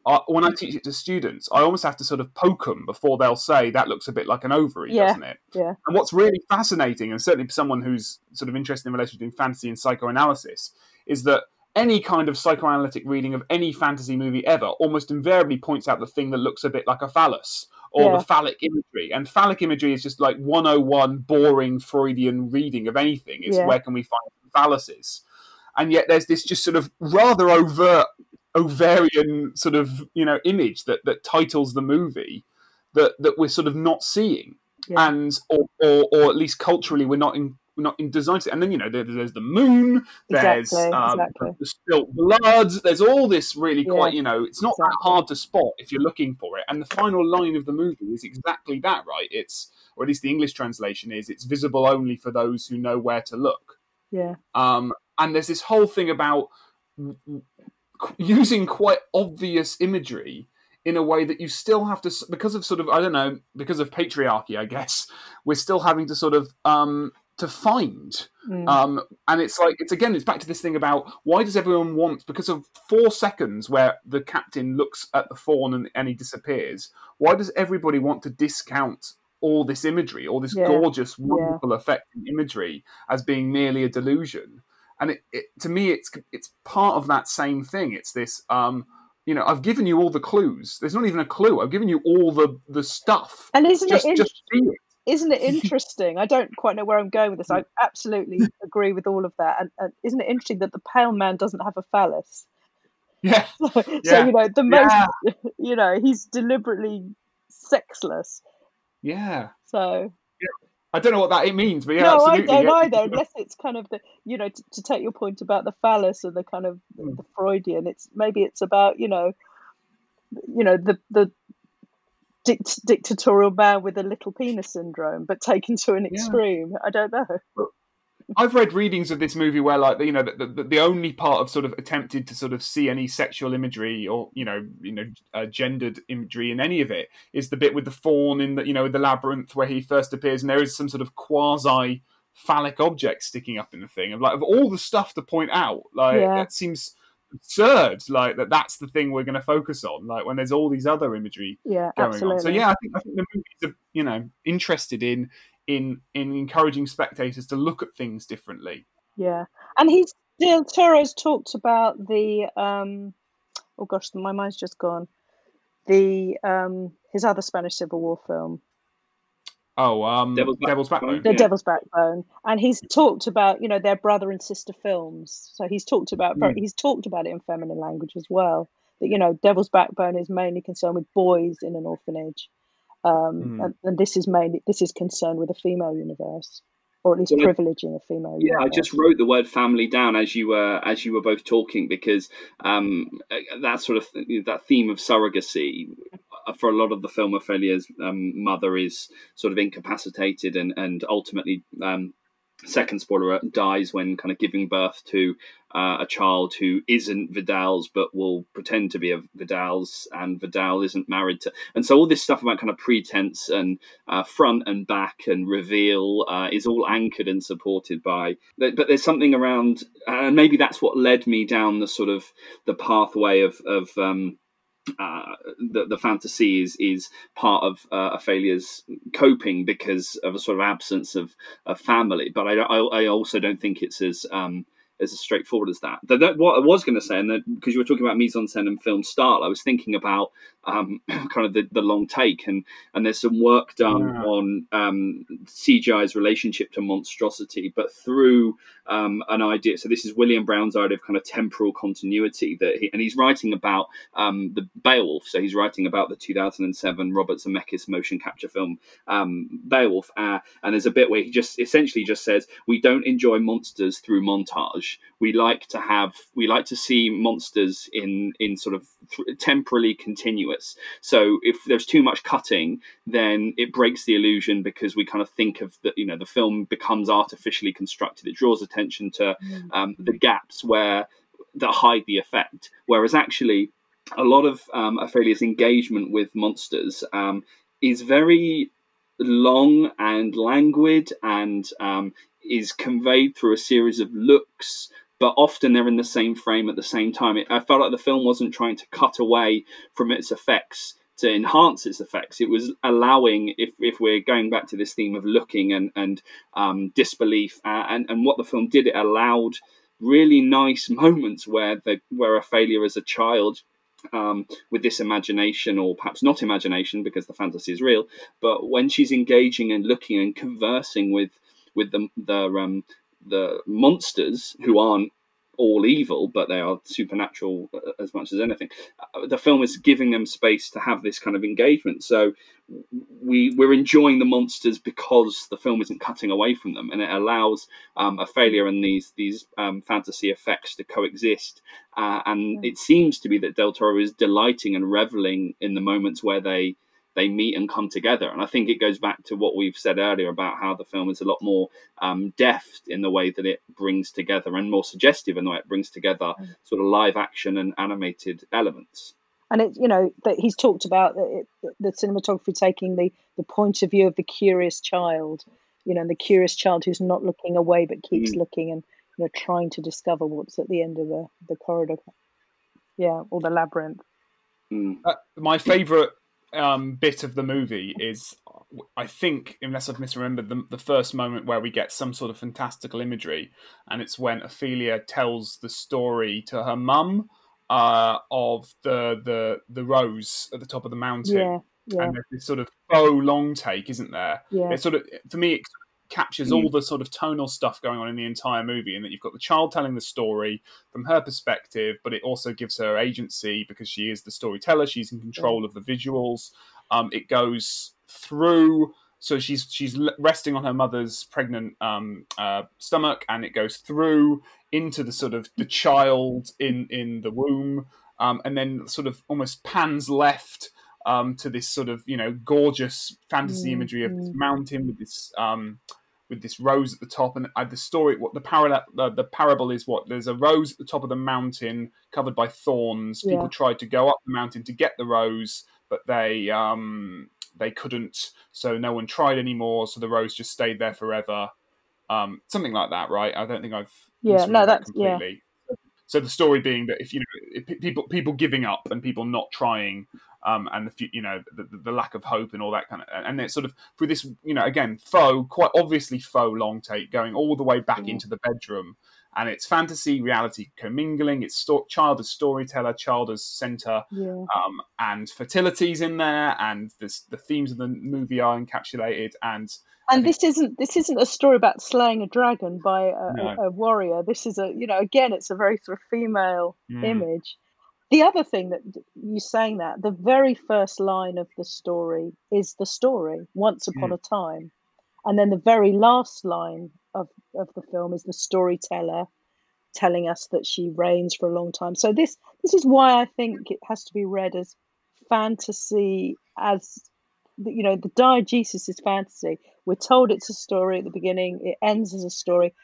Speaker 1: I, when I teach it to students, I almost have to sort of poke them before they'll say that looks a bit like an ovary,
Speaker 3: yeah,
Speaker 1: doesn't it?
Speaker 3: Yeah.
Speaker 1: And what's really fascinating, and certainly for someone who's sort of interested in the relation between fantasy and psychoanalysis, is that any kind of psychoanalytic reading of any fantasy movie ever almost invariably points out the thing that looks a bit like a phallus or yeah. the phallic imagery. And phallic imagery is just like 101 boring Freudian reading of anything. It's yeah. where can we find phalluses? And yet there's this just sort of rather overt ovarian sort of you know image that that titles the movie that that we're sort of not seeing yeah. and or, or or at least culturally we're not in we're not in design and then you know there, there's the moon there's
Speaker 3: exactly, um, exactly.
Speaker 1: the spilt blood there's all this really yeah, quite you know it's not exactly. that hard to spot if you're looking for it and the final line of the movie is exactly that right it's or at least the english translation is it's visible only for those who know where to look
Speaker 3: yeah
Speaker 1: um and there's this whole thing about using quite obvious imagery in a way that you still have to because of sort of I don't know because of patriarchy I guess we're still having to sort of um to find mm. um and it's like it's again it's back to this thing about why does everyone want because of four seconds where the captain looks at the fawn and, and he disappears why does everybody want to discount all this imagery, all this
Speaker 3: Yeah.
Speaker 1: gorgeous, wonderful, affecting imagery, as being merely a delusion. And it, it, to me, it's it's part of that same thing. It's this, um, you know, I've given you all the clues. There's not even a clue. I've given you all the the stuff.
Speaker 3: And isn't
Speaker 1: Just
Speaker 3: it
Speaker 1: just it.
Speaker 3: isn't it interesting? I don't quite know where I'm going with this. I absolutely agree with all of that. And, and isn't it interesting that the pale man doesn't have a phallus?
Speaker 1: Yeah,
Speaker 3: so
Speaker 1: Yeah.
Speaker 3: you know the most,
Speaker 1: yeah,
Speaker 3: you know, he's deliberately sexless.
Speaker 1: yeah.
Speaker 3: So
Speaker 1: I don't know what that it means, but yeah,
Speaker 3: no, I
Speaker 1: absolutely.
Speaker 3: don't
Speaker 1: yeah.
Speaker 3: either. Unless it's kind of the, you know, to, to take your point about the phallus and the kind of
Speaker 1: Mm.
Speaker 3: the Freudian. It's maybe it's about you know, you know the the dict- dictatorial man with a little penis syndrome, but taken to an
Speaker 1: Yeah.
Speaker 3: extreme. I don't know.
Speaker 1: I've read readings of this movie where, like, you know, the, the, the only part of sort of attempted to sort of see any sexual imagery or you know, you know, uh, gendered imagery in any of it is the bit with the fawn in the you know the labyrinth where he first appears, and there is some sort of quasi phallic object sticking up in the thing. Of like of all the stuff to point out, like
Speaker 3: Yeah.
Speaker 1: that seems absurd. Like that that's the thing we're going to focus on. Like when there's all these other imagery
Speaker 3: Yeah,
Speaker 1: going
Speaker 3: absolutely.
Speaker 1: on. So yeah, I think I think the movies are you know interested in in in encouraging spectators to look at things differently.
Speaker 3: Yeah, and he's Del Toro's talked about the um, oh gosh, my mind's just gone. The um, his other Spanish Civil War film,
Speaker 1: Oh, um,
Speaker 2: Devil's
Speaker 1: Devil's,
Speaker 2: Backbone.
Speaker 1: Backbone.
Speaker 3: The
Speaker 2: Yeah.
Speaker 3: Devil's Backbone, and he's talked about you know their brother and sister films. So he's talked about very, he's talked about it in feminine language as well. That you know Devil's Backbone is mainly concerned with boys in an orphanage, um,
Speaker 1: Mm.
Speaker 3: and, and this is mainly this is concerned with a female universe, or at least
Speaker 2: Well,
Speaker 3: privileging a female.
Speaker 2: Yeah, I just wrote the word family down as you were as you were both talking because um, that sort of that theme of surrogacy uh, for a lot of the film Ophelia's um, mother is sort of incapacitated and and ultimately um, second spoiler dies when kind of giving birth to uh, a child who isn't Vidal's but will pretend to be a Vidal's and Vidal isn't married to and so all this stuff about kind of pretense and uh, front and back and reveal uh, is all anchored and supported by but but there's something around and maybe that's what led me down the sort of the pathway of of um, uh, the the fantasy is is part of uh, Ophelia's coping because of a sort of absence of, of family. But I, I I also don't think it's as um, as straightforward as that. The, the- what I was going to say, and that because you were talking about mise en scène and film style, I was thinking about um, kind of the, the long take, and and there's some work done
Speaker 1: Yeah.
Speaker 2: on um, CGI's relationship to monstrosity, but through um, an idea. So this is William Brown's idea of kind of temporal continuity that, he, and he's writing about um, the Beowulf. So he's writing about the 2007 Robert Zemeckis motion capture film um, Beowulf, uh, and there's a bit where he just essentially just says, "We don't enjoy monsters through montage. We like to have, we like to see monsters in in sort of temporally continuous. So if there's too much cutting, then it breaks the illusion because we kind of think of the, you know, the film becomes artificially constructed. It draws attention to um, the gaps where that hide the effect, whereas actually a lot of um, Ophelia's engagement with monsters um, is very long and languid and um, is conveyed through a series of looks, but often they're in the same frame at the same time. It, I felt like the film wasn't trying to cut away from its effects to enhance its effects. It was allowing, if, if we're going back to this theme of looking and, and um, disbelief, uh, and, and what the film did, it allowed really nice moments where the where Ophelia as a child um, with this imagination, or perhaps not imagination, because the fantasy is real. But when she's engaging and looking and conversing with with the the um, the monsters who aren't all evil, but they are supernatural uh, as much as anything. Uh, The film is giving them space to have this kind of engagement. So we we're enjoying the monsters because the film isn't cutting away from them, and it allows um, Ophelia and these these um, fantasy effects to coexist. Uh, and it seems to be that Del Toro is delighting and reveling in the moments where they they meet and come together. And I think it goes back to what we've said earlier about how the film is a lot more um, deft in the way that it brings together and more suggestive in the way it brings together sort of live action and animated elements.
Speaker 3: and it you know that he's talked about the, the cinematography taking the the point of view of the curious child you know and the curious child who's not looking away but keeps
Speaker 2: Mm.
Speaker 3: looking and you know trying to discover what's at the end of the the corridor yeah or the labyrinth
Speaker 2: Mm.
Speaker 1: Uh, my favorite um, bit of the movie is, I think, unless I've misremembered, the, the first moment where we get some sort of fantastical imagery, and it's when Ophelia tells the story to her mum uh, of the the the rose at the top of the mountain.
Speaker 3: Yeah, yeah.
Speaker 1: And there's this sort of faux long take, isn't there?
Speaker 3: Yeah.
Speaker 1: It sort of, for me, it captures
Speaker 2: Mm.
Speaker 1: all the sort of tonal stuff going on in the entire movie, and that you've got the child telling the story from her perspective, but it also gives her agency because she is the storyteller. She's in control of the visuals. Um, it goes through. So she's she's resting on her mother's pregnant um, uh, stomach, and it goes through into the sort of the child in in the womb, um, and then sort of almost pans left um, to this sort of you know gorgeous fantasy imagery of this
Speaker 3: mm.
Speaker 1: mountain with this um, with this rose at the top, and uh, the story what the parallel the, the parable is what there's a rose at the top of the mountain covered by thorns. People
Speaker 3: Yeah.
Speaker 1: tried to go up the mountain to get the rose, but they um, they couldn't, so no one tried anymore. So the rose just stayed there forever. Um, something like that, right? I don't think I've
Speaker 3: Yeah, no,
Speaker 1: that
Speaker 3: that's- yeah.
Speaker 1: completely. So the story being that if you know if people people giving up and people not trying, um, and the you know the, the, lack of hope and all that kind of, and it's sort of through this you know again faux quite obviously faux long take going all the way back
Speaker 3: Yeah.
Speaker 1: into the bedroom, and it's fantasy reality commingling. It's sto- child as storyteller, child as center,
Speaker 3: Yeah.
Speaker 1: um, and fertility's in there, and this, the themes of the movie are encapsulated, and
Speaker 3: And this isn't this isn't a story about slaying a dragon by a,
Speaker 1: No.
Speaker 3: a, a warrior. This is a you know again it's a very sort of female
Speaker 1: Mm.
Speaker 3: image. The other thing that you saying that the very first line of the story is the story once upon
Speaker 1: Mm.
Speaker 3: a time, and then the very last line of of the film is the storyteller telling us that she reigns for a long time. So this this is why I think it has to be read as fantasy as you know the diegesis is fantasy we're told it's a story at the beginning it ends as a story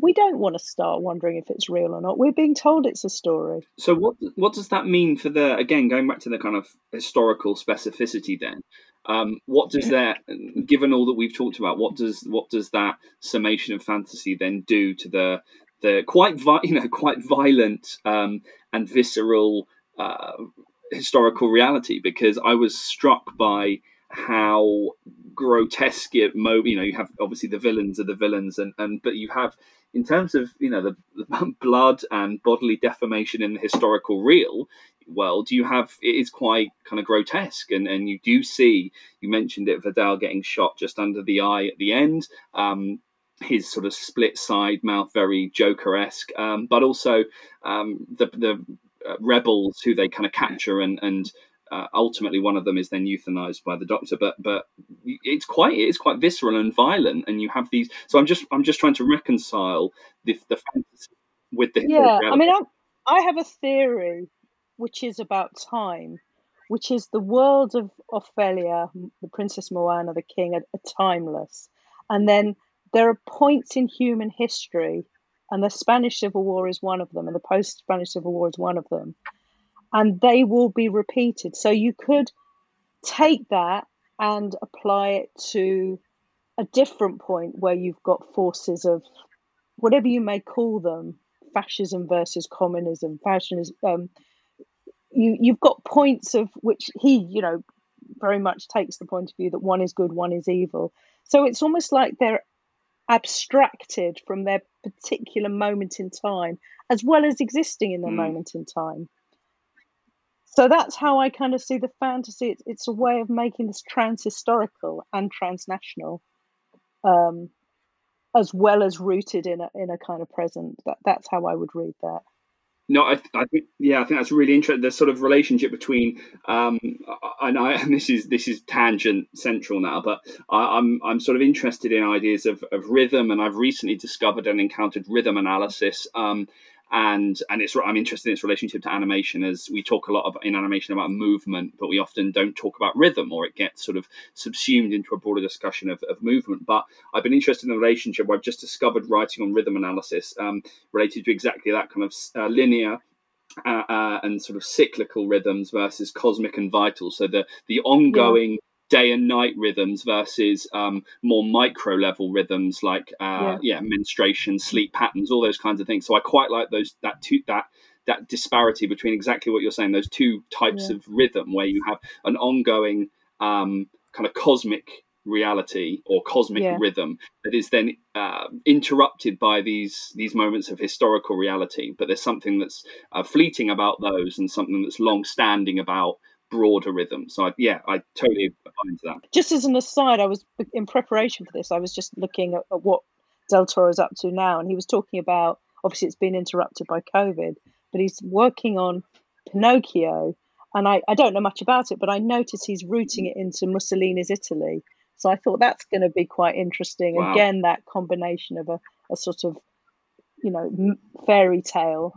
Speaker 3: we don't want to start wondering if it's real or not we're being told it's a story
Speaker 2: So what what does that mean for the again going back to the kind of historical specificity then? Um, what does that given all that we've talked about, what does what does that summation of fantasy then do to the the quite vi- you know quite violent um, and visceral uh, historical reality? Because I was struck by how grotesque it mo you know you have obviously the villains are the villains and, and but you have in terms of you know the, the blood and bodily deformation in the historical real world you have it is quite kind of grotesque and and you do see you mentioned it Vidal getting shot just under the eye at the end um his sort of split side mouth very joker-esque um but also um the the uh, rebels who they kind of capture and and uh, ultimately one of them is then euthanized by the doctor. But but it's quite it's quite visceral and violent and you have these so i'm just i'm just trying to reconcile the, the fantasy with the
Speaker 3: yeah i mean I, I have a theory which is about time which is the world of ophelia the princess moanna the king are, are timeless. And then there are points in human history and the spanish civil war is one of them and the post spanish civil war is one of them and they will be repeated. So you could take that and apply it to a different point where you've got forces of whatever you may call them fascism versus communism fascism um, you you've got points of which he you know very much takes the point of view that one is good one is evil. So it's almost like they're abstracted from their particular moment in time as well as existing in their
Speaker 2: Mm.
Speaker 3: moment in time so that's how I kind of see the fantasy. It's, it's a way of making this trans-historical and transnational, um, as well as rooted in a in a kind of present. That that's how I would read that.
Speaker 2: No, I, I think yeah, I think that's really interesting. The sort of relationship between um, and I and this is this is tangent central now, but I, I'm I'm sort of interested in ideas of, of rhythm, and I've recently discovered and encountered rhythm analysis. Um, and and it's I'm interested in its relationship to animation, as we talk a lot about, in animation about movement, but we often don't talk about rhythm, or it gets sort of subsumed into a broader discussion of, of movement. But I've been interested in the relationship where I've just discovered writing on rhythm analysis um, related to exactly that kind of uh, linear uh, uh, and sort of cyclical rhythms versus cosmic and vital. So the the ongoing day and night rhythms versus um, more micro level rhythms like uh, yeah. menstruation, sleep patterns, all those kinds of things. So I quite like those that two, that that disparity between exactly what you're saying, those two types
Speaker 3: Yeah.
Speaker 2: of rhythm, where you have an ongoing um, kind of cosmic reality or cosmic
Speaker 3: Yeah.
Speaker 2: rhythm that is then uh, interrupted by these these moments of historical reality. But there's something that's uh, fleeting about those, and something that's long standing about broader rhythm. So I, yeah, I totally buy into that.
Speaker 3: Just as an aside, I was in preparation for this. I was just looking at, at what Del Toro's up to now, and he was talking about obviously it's been interrupted by COVID, but he's working on Pinocchio, and I, I don't know much about it, but I noticed he's rooting it into Mussolini's Italy. So I thought that's going to be quite interesting.
Speaker 2: Wow.
Speaker 3: Again, that combination of a, a sort of you know fairy tale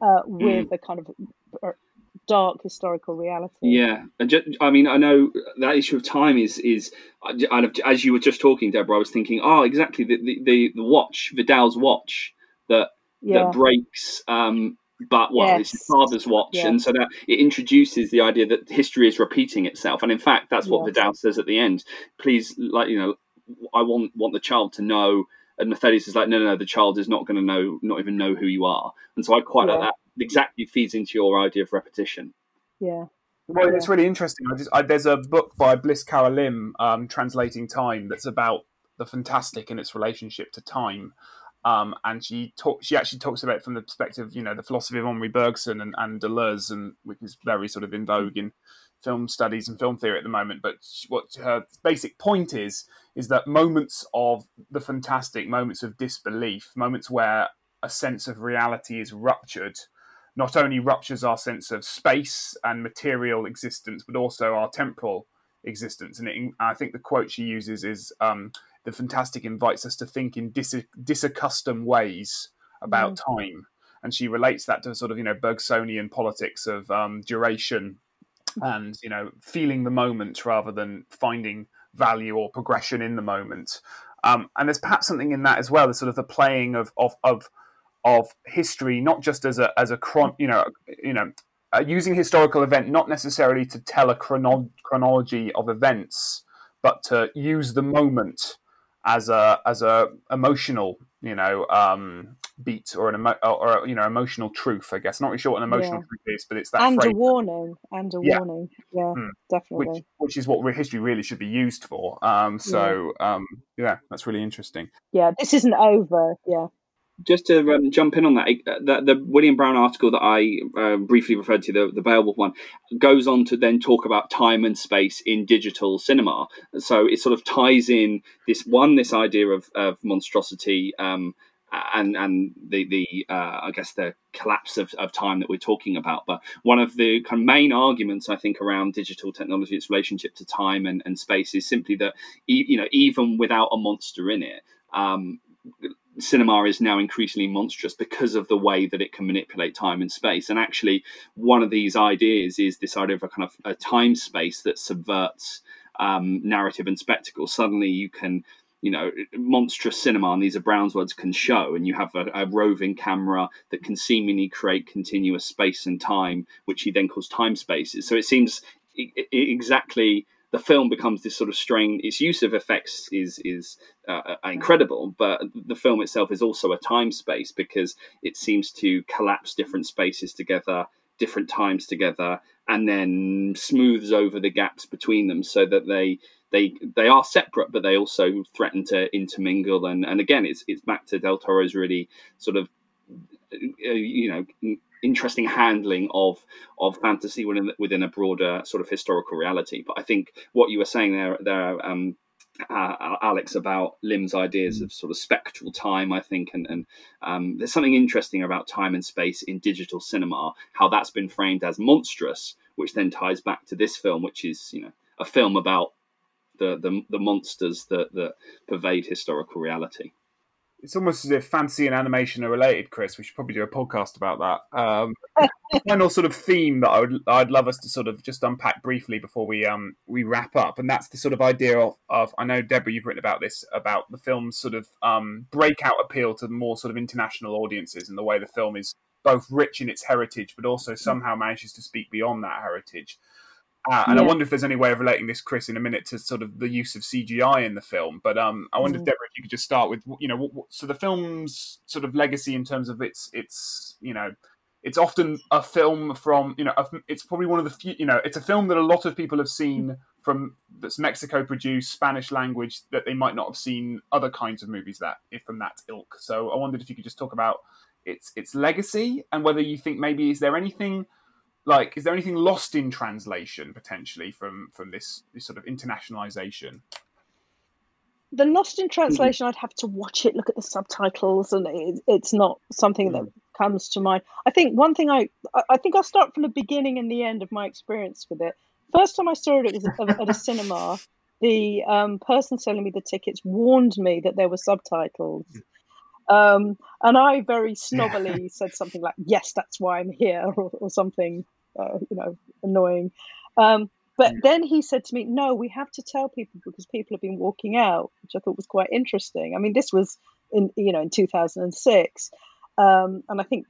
Speaker 3: uh, with a kind of uh, dark historical reality.
Speaker 2: Yeah, I mean, I know that issue of time is is as you were just talking, Deborah. I was thinking, oh, exactly the the, the, the watch, Vidal's watch that
Speaker 3: yeah,
Speaker 2: that breaks. Um, but well, it's his father's watch, and so that it introduces the idea that history is repeating itself. And in fact, that's what
Speaker 3: Yes.
Speaker 2: Vidal says at the end. Please, like you know, I want want the child to know. And Mercedes is like, no, no, no, the child is not going to know, not even know who you are. And so I quite like
Speaker 3: Yeah.
Speaker 2: that. Exactly feeds into your idea of repetition.
Speaker 3: yeah,
Speaker 1: Well,
Speaker 3: Yeah.
Speaker 1: it's really interesting. I just, I, there's a book by Bliss Cua Lim, um, translating time, that's about the fantastic and its relationship to time. Um, and she talk, she actually talks about it from the perspective, you know, the philosophy of Henri Bergson and, and Deleuze, and which is very sort of in vogue in film studies and film theory at the moment. But what her basic point is is that moments of the fantastic, moments of disbelief, moments where a sense of reality is ruptured, not only ruptures our sense of space and material existence, but also our temporal existence. And it, I think the quote she uses is um, the fantastic invites us to think in dis- disaccustomed ways about time. And she relates that to sort of, you know, Bergsonian politics of um, duration and, you know, feeling the moment rather than finding value or progression in the moment. Um, and there's perhaps something in that as well, the sort of the playing of, of, of of history, not just as a as a chron, you know, you know, uh, using historical event not necessarily to tell a chrono- chronology of events, but to use the moment as a as a emotional, you know, um, beat or an emo- or, you know emotional truth. I guess not really sure what an emotional
Speaker 3: Yeah.
Speaker 1: truth is, but it's that
Speaker 3: and
Speaker 1: phrase
Speaker 3: a warning, and a
Speaker 1: Yeah.
Speaker 3: warning. Yeah,
Speaker 1: Hmm.
Speaker 3: definitely.
Speaker 1: which which is what re- history really should be used for. Um, so um, yeah, that's really interesting.
Speaker 3: Yeah, this isn't over. Yeah,
Speaker 2: just to um, jump in on that, the, the William Brown article that I uh, briefly referred to, the, the Beowulf one, goes on to then talk about time and space in digital cinema. So it sort of ties in this one, this idea of, of monstrosity. Um, and and the the uh, I guess the collapse of, of time that we're talking about. But one of the kind of main arguments I think around digital technology, its relationship to time and, and space, is simply that you know even without a monster in it, um, cinema is now increasingly monstrous because of the way that it can manipulate time and space. And actually, one of these ideas is this idea of a kind of a time space that subverts um, narrative and spectacle. Suddenly, you can you know, monstrous cinema, and these are Brown's words, can show, and you have a, a, roving camera that can seemingly create continuous space and time, which he then calls time spaces. So it seems I- I- exactly the film becomes this sort of strain. Its use of effects is is uh, incredible, but the film itself is also a time space because it seems to collapse different spaces together, different times together, and then smooths over the gaps between them so that they they they are separate, but they also threaten to intermingle. And and again, it's it's back to Del Toro's really sort of uh, you know interesting handling of of fantasy within within a broader sort of historical reality. But I think what you were saying there there. Um, uh, Alex about Lim's ideas of sort of spectral time, I think, and, and um, there's something interesting about time and space in digital cinema, how that's been framed as monstrous, which then ties back to this film, which is you know a film about the the, the monsters that, that pervade historical reality.
Speaker 1: It's almost as if fantasy and animation are related, Chris. We should probably do a podcast about that. Um, final sort of theme that I would I'd love us to sort of just unpack briefly before we um we wrap up, and that's the sort of idea of, of I know Deborah, you've written about this about the film's sort of um, breakout appeal to more sort of international audiences and the way the film is both rich in its heritage, but also somehow manages to speak beyond that heritage. Uh, and
Speaker 3: Yeah.
Speaker 1: I wonder if there's any way of relating this, Chris, in a minute to sort of the use of CGI in the film. But um, I wonder if
Speaker 3: Mm.
Speaker 1: Deborah, if you could just start with, you know, what, what, so the film's sort of legacy in terms of its its you know it's often a film from you know a, it's probably one of the few you know it's a film that a lot of people have seen from that's Mexico produced Spanish language that they might not have seen other kinds of movies that if from that ilk. So I wondered if you could just talk about its its legacy and whether you think maybe is there anything like is there anything lost in translation potentially from from this this sort of internationalization?
Speaker 3: The lost in translation i'd have to watch it look at the subtitles and it, it's not something mm. that comes to mind. I think one thing i i think i'll start from the beginning and the end of my experience with it. First time i saw it it was at, at a cinema. The um, person selling me the tickets warned me that there were subtitles um, and I very snobbily said something like, "Yes, that's why I'm here," or, or something, uh, you know, annoying. Um, but then he said to me, "No, we have to tell people because people have been walking out," which I thought was quite interesting. I mean, this was in you know in 2006, um, and I think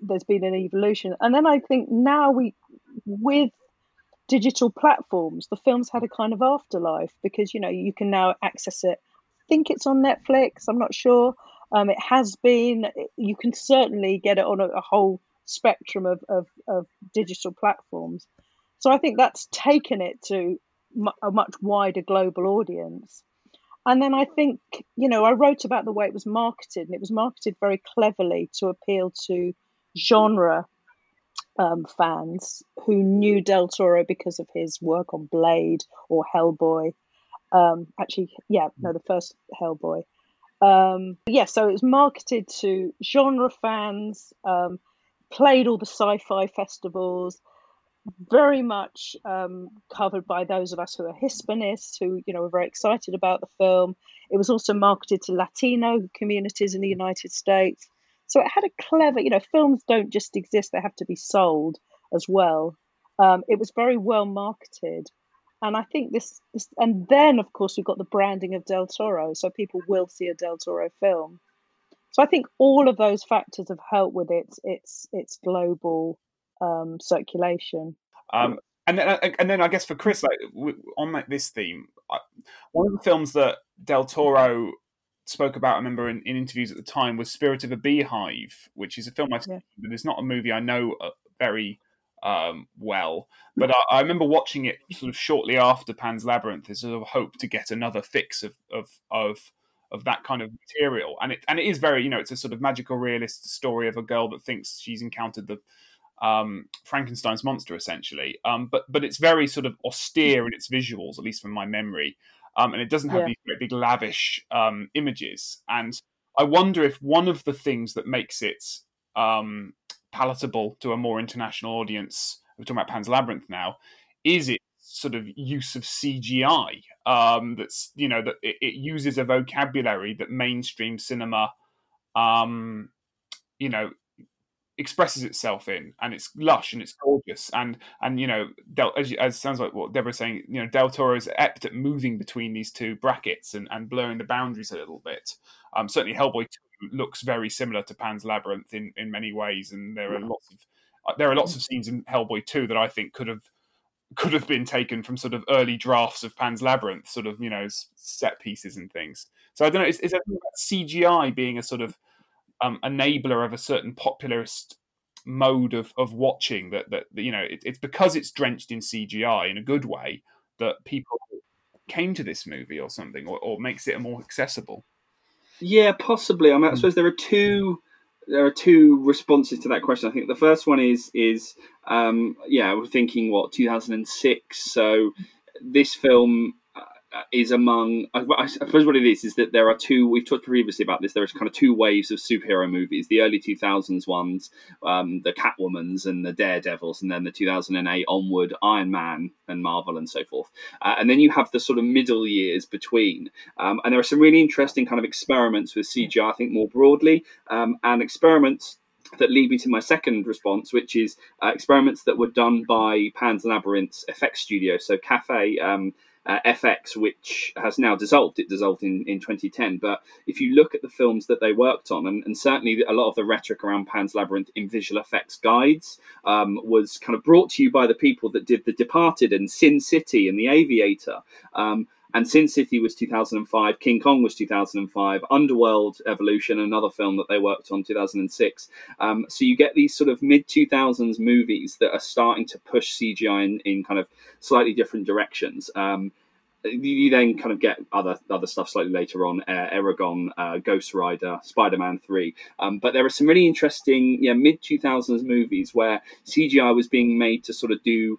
Speaker 3: there's been an evolution. And then I think now we, with digital platforms, the film's had a kind of afterlife because you know you can now access it. I think it's on Netflix. I'm not sure. Um, it has been. You can certainly get it on a, a whole spectrum of, of, of, digital platforms. So I think that's taken it to a much wider global audience. And then I think, you know, I wrote about the way it was marketed, and it was marketed very cleverly to appeal to genre um, fans who knew Del Toro because of his work on Blade or Hellboy. Um, actually, yeah, no, the first Hellboy. Um, yeah, so it was marketed to genre fans, um, played all the sci fi festivals, very much um, covered by those of us who are Hispanists, who you know were very excited about the film. It was also marketed to Latino communities in the United States. So it had a clever, you know, films don't just exist; they have to be sold as well. Um, it was very well marketed, and I think this, this, and then of course we've got the branding of Del Toro, so people will see a Del Toro film. So I think all of those factors have helped with its its its global um, circulation.
Speaker 1: Um, and then and then I guess for Chris, like on like this theme, one of the films that Del Toro spoke about, I remember in, in interviews at the time, was Spirit of a Beehive, which is a film I've seen, yeah. but it's not a movie I know uh, very um, well. But I, I, remember watching it sort of shortly after Pan's Labyrinth as sort of hope to get another fix of of of of that kind of material. And it and it is very, you know, it's a sort of magical realist story of a girl that thinks she's encountered the um, Frankenstein's monster essentially. Um, but but it's very sort of austere in its visuals, at least from my memory. Um, and it doesn't have yeah. these big lavish um, images. And I wonder if one of the things that makes it um, palatable to a more international audience. We're talking about Pan's Labyrinth now. Is it sort of use of CGI? Um, that's you know that it, it, uses a vocabulary that mainstream cinema, um, you know, expresses itself in, and it's lush and it's gorgeous, and and you know, Del, as, as sounds like what Deborah's saying, you know, Del Toro is apt at moving between these two brackets and, and blurring the boundaries a little bit. Um, certainly, Hellboy looks very similar to Pan's Labyrinth in, in many ways, and there are lots of uh, there are lots of scenes in Hellboy 2 that I think could have could have been taken from sort of early drafts of Pan's Labyrinth, sort of you know set pieces and things. So I don't know, is, is CGI being a sort of um, enabler of a certain popularist mode of, of watching that, that, that you know it, it's because it's drenched in CGI in a good way that people came to this movie or something or, or makes it more accessible.
Speaker 2: Yeah, possibly. I mean, I hmm. suppose there are two there are two responses to that question. I think the first one is is um, yeah, we're thinking what 2006. So this film is among I, suppose what it is is that there are two we've talked previously about this there's kind of two waves of superhero movies the early 2000s ones um, the catwomans and the daredevils and then the 2008 onward iron man and marvel and so forth uh, and then you have the sort of middle years between um, and there are some really interesting kind of experiments with cgi i think more broadly um, and experiments that lead me to my second response, which is uh, experiments that were done by Pan's Labyrinth's effects studio. So Cafe um, uh, FX, which has now dissolved. It dissolved in, in 2010. But if you look at the films that they worked on, and, and certainly a lot of the rhetoric around Pan's Labyrinth in visual effects guides um, was kind of brought to you by the people that did The Departed and Sin City and The Aviator. Um, and Sin City was 2005, King Kong was 2005, Underworld Evolution, another film that they worked on 2006. Um, so you get these sort of mid 2000s movies that are starting to push CGI in, in kind of slightly different directions. Um, you then kind of get other other stuff slightly later on, uh, Eragon, uh, Ghost Rider, Spider Man Three. Um, but there are some really interesting, yeah, mid two thousands movies where CGI was being made to sort of do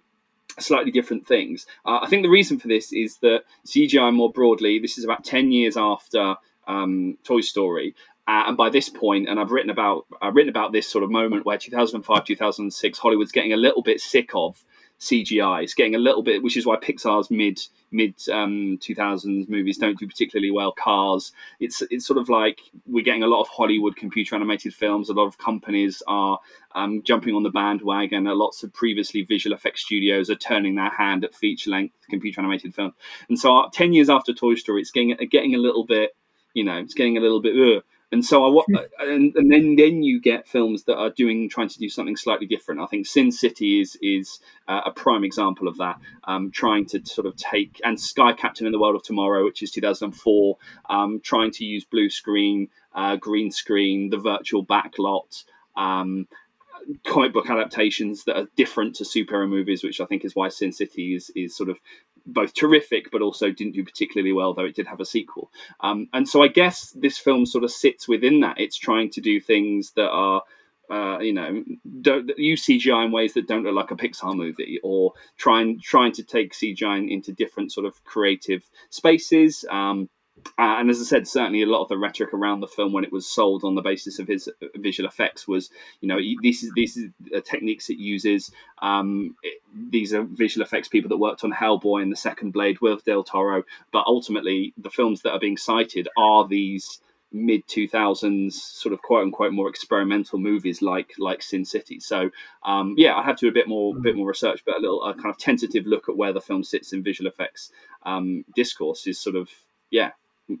Speaker 2: slightly different things. Uh, I think the reason for this is that CGI more broadly, this is about ten years after um, Toy Story. Uh, and by this point, and I've written about I've written about this sort of moment where 2005, 2006, Hollywood's getting a little bit sick of CGI. It's getting a little bit, which is why Pixar's mid mid um, 2000s movies don't do particularly well. Cars, it's it's sort of like we're getting a lot of Hollywood computer animated films. A lot of companies are um, jumping on the bandwagon. Lots of previously visual effects studios are turning their hand at feature length computer animated film. And so, uh, ten years after Toy Story, it's getting getting a little bit, you know, it's getting a little bit. Ugh and so I hmm. and, and then then you get films that are doing trying to do something slightly different. I think Sin City is is uh, a prime example of that. Um, trying to sort of take and Sky Captain and the World of Tomorrow, which is 2004, um, trying to use blue screen, uh, green screen, the virtual backlot. Um, comic book adaptations that are different to superhero movies, which I think is why Sin City is is sort of both terrific, but also didn't do particularly well, though it did have a sequel. Um, and so I guess this film sort of sits within that. It's trying to do things that are. Uh, you know, don't use CGI in ways that don't look like a Pixar movie, or trying trying to take CGI into different sort of creative spaces. Um, uh, and as I said, certainly a lot of the rhetoric around the film when it was sold on the basis of his visual effects was, you know, this is these are techniques it uses. Um, it, these are visual effects people that worked on Hellboy and the Second Blade with Del Toro, but ultimately the films that are being cited are these mid 2000s sort of quote unquote more experimental movies like like sin city so um, yeah i have to do a bit more bit more research but a little a kind of tentative look at where the film sits in visual effects um, discourse is sort of yeah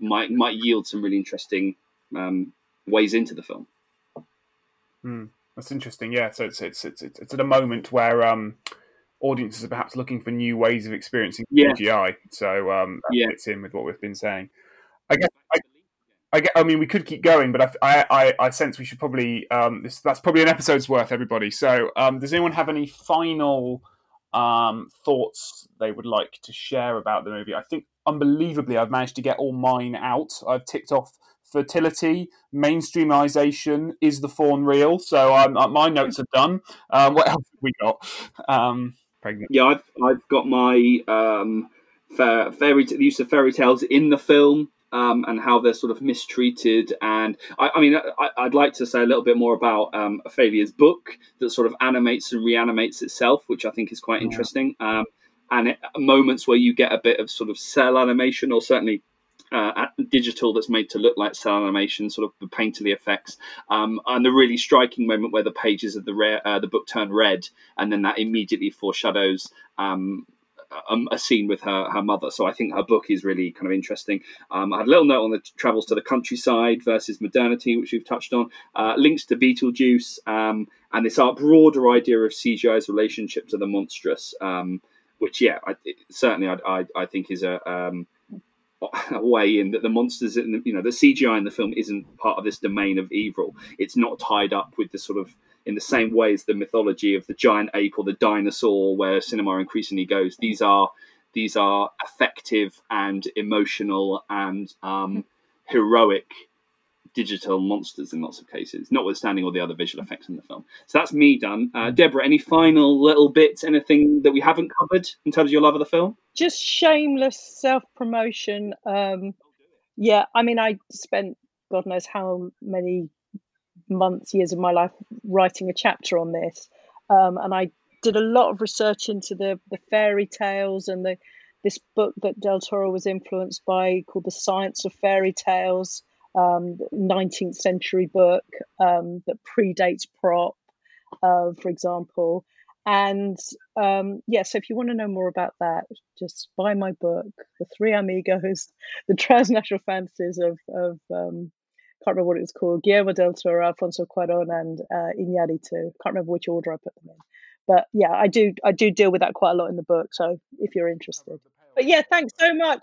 Speaker 2: might might yield some really interesting um, ways into the film.
Speaker 1: Mm, that's interesting. Yeah, so it's it's it's it's at a moment where um, audiences are perhaps looking for new ways of experiencing yeah. CGI. So um, that yeah. fits in with what we've been saying. I guess. I, I, I mean, we could keep going, but I, I, I sense we should probably um, this, that's probably an episode's worth, everybody. So, um, does anyone have any final um, thoughts they would like to share about the movie? I think unbelievably, I've managed to get all mine out. I've ticked off fertility, mainstreamization, is the fawn real? So um, uh, my notes are done. Um, what else have we got? Um,
Speaker 2: pregnant. Yeah, I've, I've got my um, fairy t- use of fairy tales in the film. Um, and how they're sort of mistreated. And I, I mean, I, would like to say a little bit more about um, Ophelia's book that sort of animates and reanimates itself, which I think is quite yeah. interesting. Um, and it, moments where you get a bit of sort of cel animation or certainly uh, digital that's made to look like cel animation, sort of the painterly effects, um, and the really striking moment where the pages of the rare, uh, the book turn red, and then that immediately foreshadows um, a, a, scene with her her mother. So I think her book is really kind of interesting. Um, I had a little note on the travels to the countryside versus modernity, which we've touched on. Uh, links to Beetlejuice um, and this our broader idea of CGI's relationship to the monstrous. Um, which yeah, I, certainly I, I, I think is a um, a way in that the monsters in you know the CGI in the film isn't part of this domain of evil. It's not tied up with the sort of in the same way as the mythology of the giant ape or the dinosaur, where cinema increasingly goes. These are these are effective and emotional and um, heroic digital monsters in lots of cases, notwithstanding all the other visual effects in the film. So that's me done. Uh, Deborah, any final little bits, anything that we haven't covered in terms of your love of the film?
Speaker 3: Just shameless self promotion. Um, yeah, I mean, I spent God knows how many months, years of my life writing a chapter on this, um, and I did a lot of research into the the fairy tales and the this book that Del Toro was influenced by called The Science of Fairy Tales um, 19th century book um, that predates Propp, uh, for example. And um, yeah, so if you want to know more about that, just buy my book, The Three Amigos, The Transnational Fantasies of, of um, can't remember what it was called, Guillermo del Toro, Alfonso Cuaron, and uh, Iñárritu. Can't remember which order I put them in. But yeah, I do I do deal with that quite a lot in the book. So if you're interested, but yeah, thanks so much.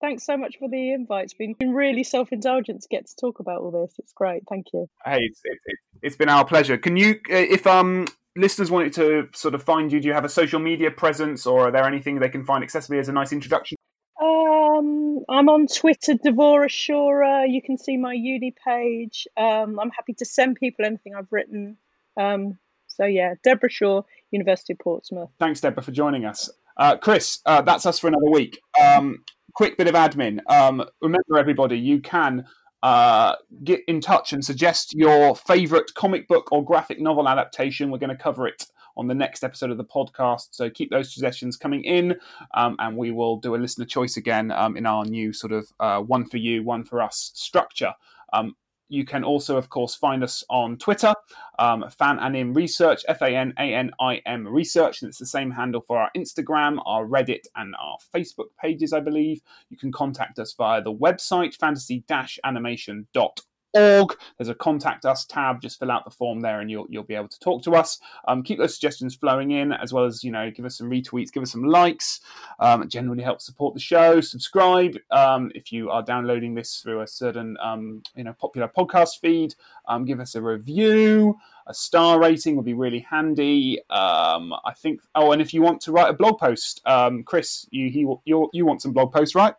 Speaker 3: Thanks so much for the invite. It's been really self indulgent to get to talk about all this. It's great. Thank you.
Speaker 1: Hey, it's, it, has been our pleasure. Can you, uh, if um listeners wanted to sort of find you, do you have a social media presence, or are there anything they can find accessibly as a nice introduction?
Speaker 3: Um, I'm on Twitter, Devora Shora. You can see my uni page. Um, I'm happy to send people anything I've written. Um, so yeah, Deborah Shaw, University of Portsmouth.
Speaker 1: Thanks, Deborah, for joining us. Uh, Chris, uh, that's us for another week. Um, quick bit of admin. Um, remember, everybody, you can uh, get in touch and suggest your favourite comic book or graphic novel adaptation. We're going to cover it on the next episode of the podcast. So keep those suggestions coming in, um, and we will do a listener choice again um, in our new sort of uh, one for you, one for us structure. Um, you can also, of course, find us on Twitter, um, Fan Anim Research, F A N A N I M Research, and it's the same handle for our Instagram, our Reddit, and our Facebook pages, I believe. You can contact us via the website fantasy-animation.org org. There's a contact us tab. Just fill out the form there, and you'll you'll be able to talk to us. Um, keep those suggestions flowing in, as well as you know, give us some retweets, give us some likes. Um, it generally helps support the show. Subscribe um, if you are downloading this through a certain um, you know popular podcast feed. Um, give us a review. A star rating would be really handy. Um, I think. Oh, and if you want to write a blog post, Chris, you he, you you want some blog posts, right?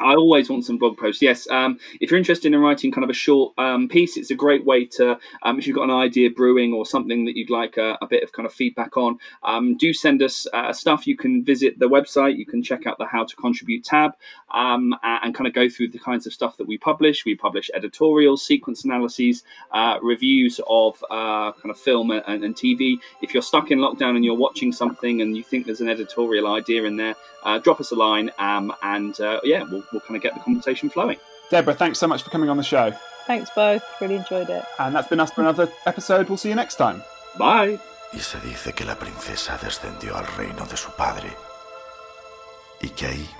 Speaker 2: I always want some blog posts. Yes, um, if you're interested in writing kind of a short um, piece, it's a great way to, um, if you've got an idea brewing or something that you'd like a, a bit of kind of feedback on, um, do send us uh, stuff. You can visit the website, you can check out the How to Contribute tab, um, and kind of go through the kinds of stuff that we publish. We publish editorials, sequence analyses, uh, reviews of uh, kind of film and, and, TV. If you're stuck in lockdown and you're watching something and you think there's an editorial idea in there, uh, drop us a line, um, and uh, yeah, we'll we'll kind of get the conversation flowing.
Speaker 1: Deborah, thanks so much for coming on the show.
Speaker 3: Thanks both. Really enjoyed it.
Speaker 1: And that's been us for another episode. We'll see you next time.
Speaker 2: Bye.
Speaker 5: Y se dice que la princesa descendió al reino de su padre y que ahí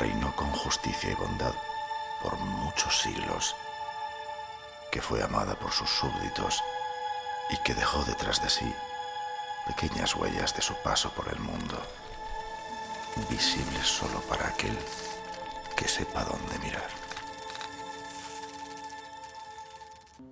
Speaker 5: reinó con justicia y bondad por muchos siglos, que fue amada por sus súbditos y que dejó detrás de sí pequeñas huellas de su paso por el mundo, visibles solo para aquel que sepa dónde mirar.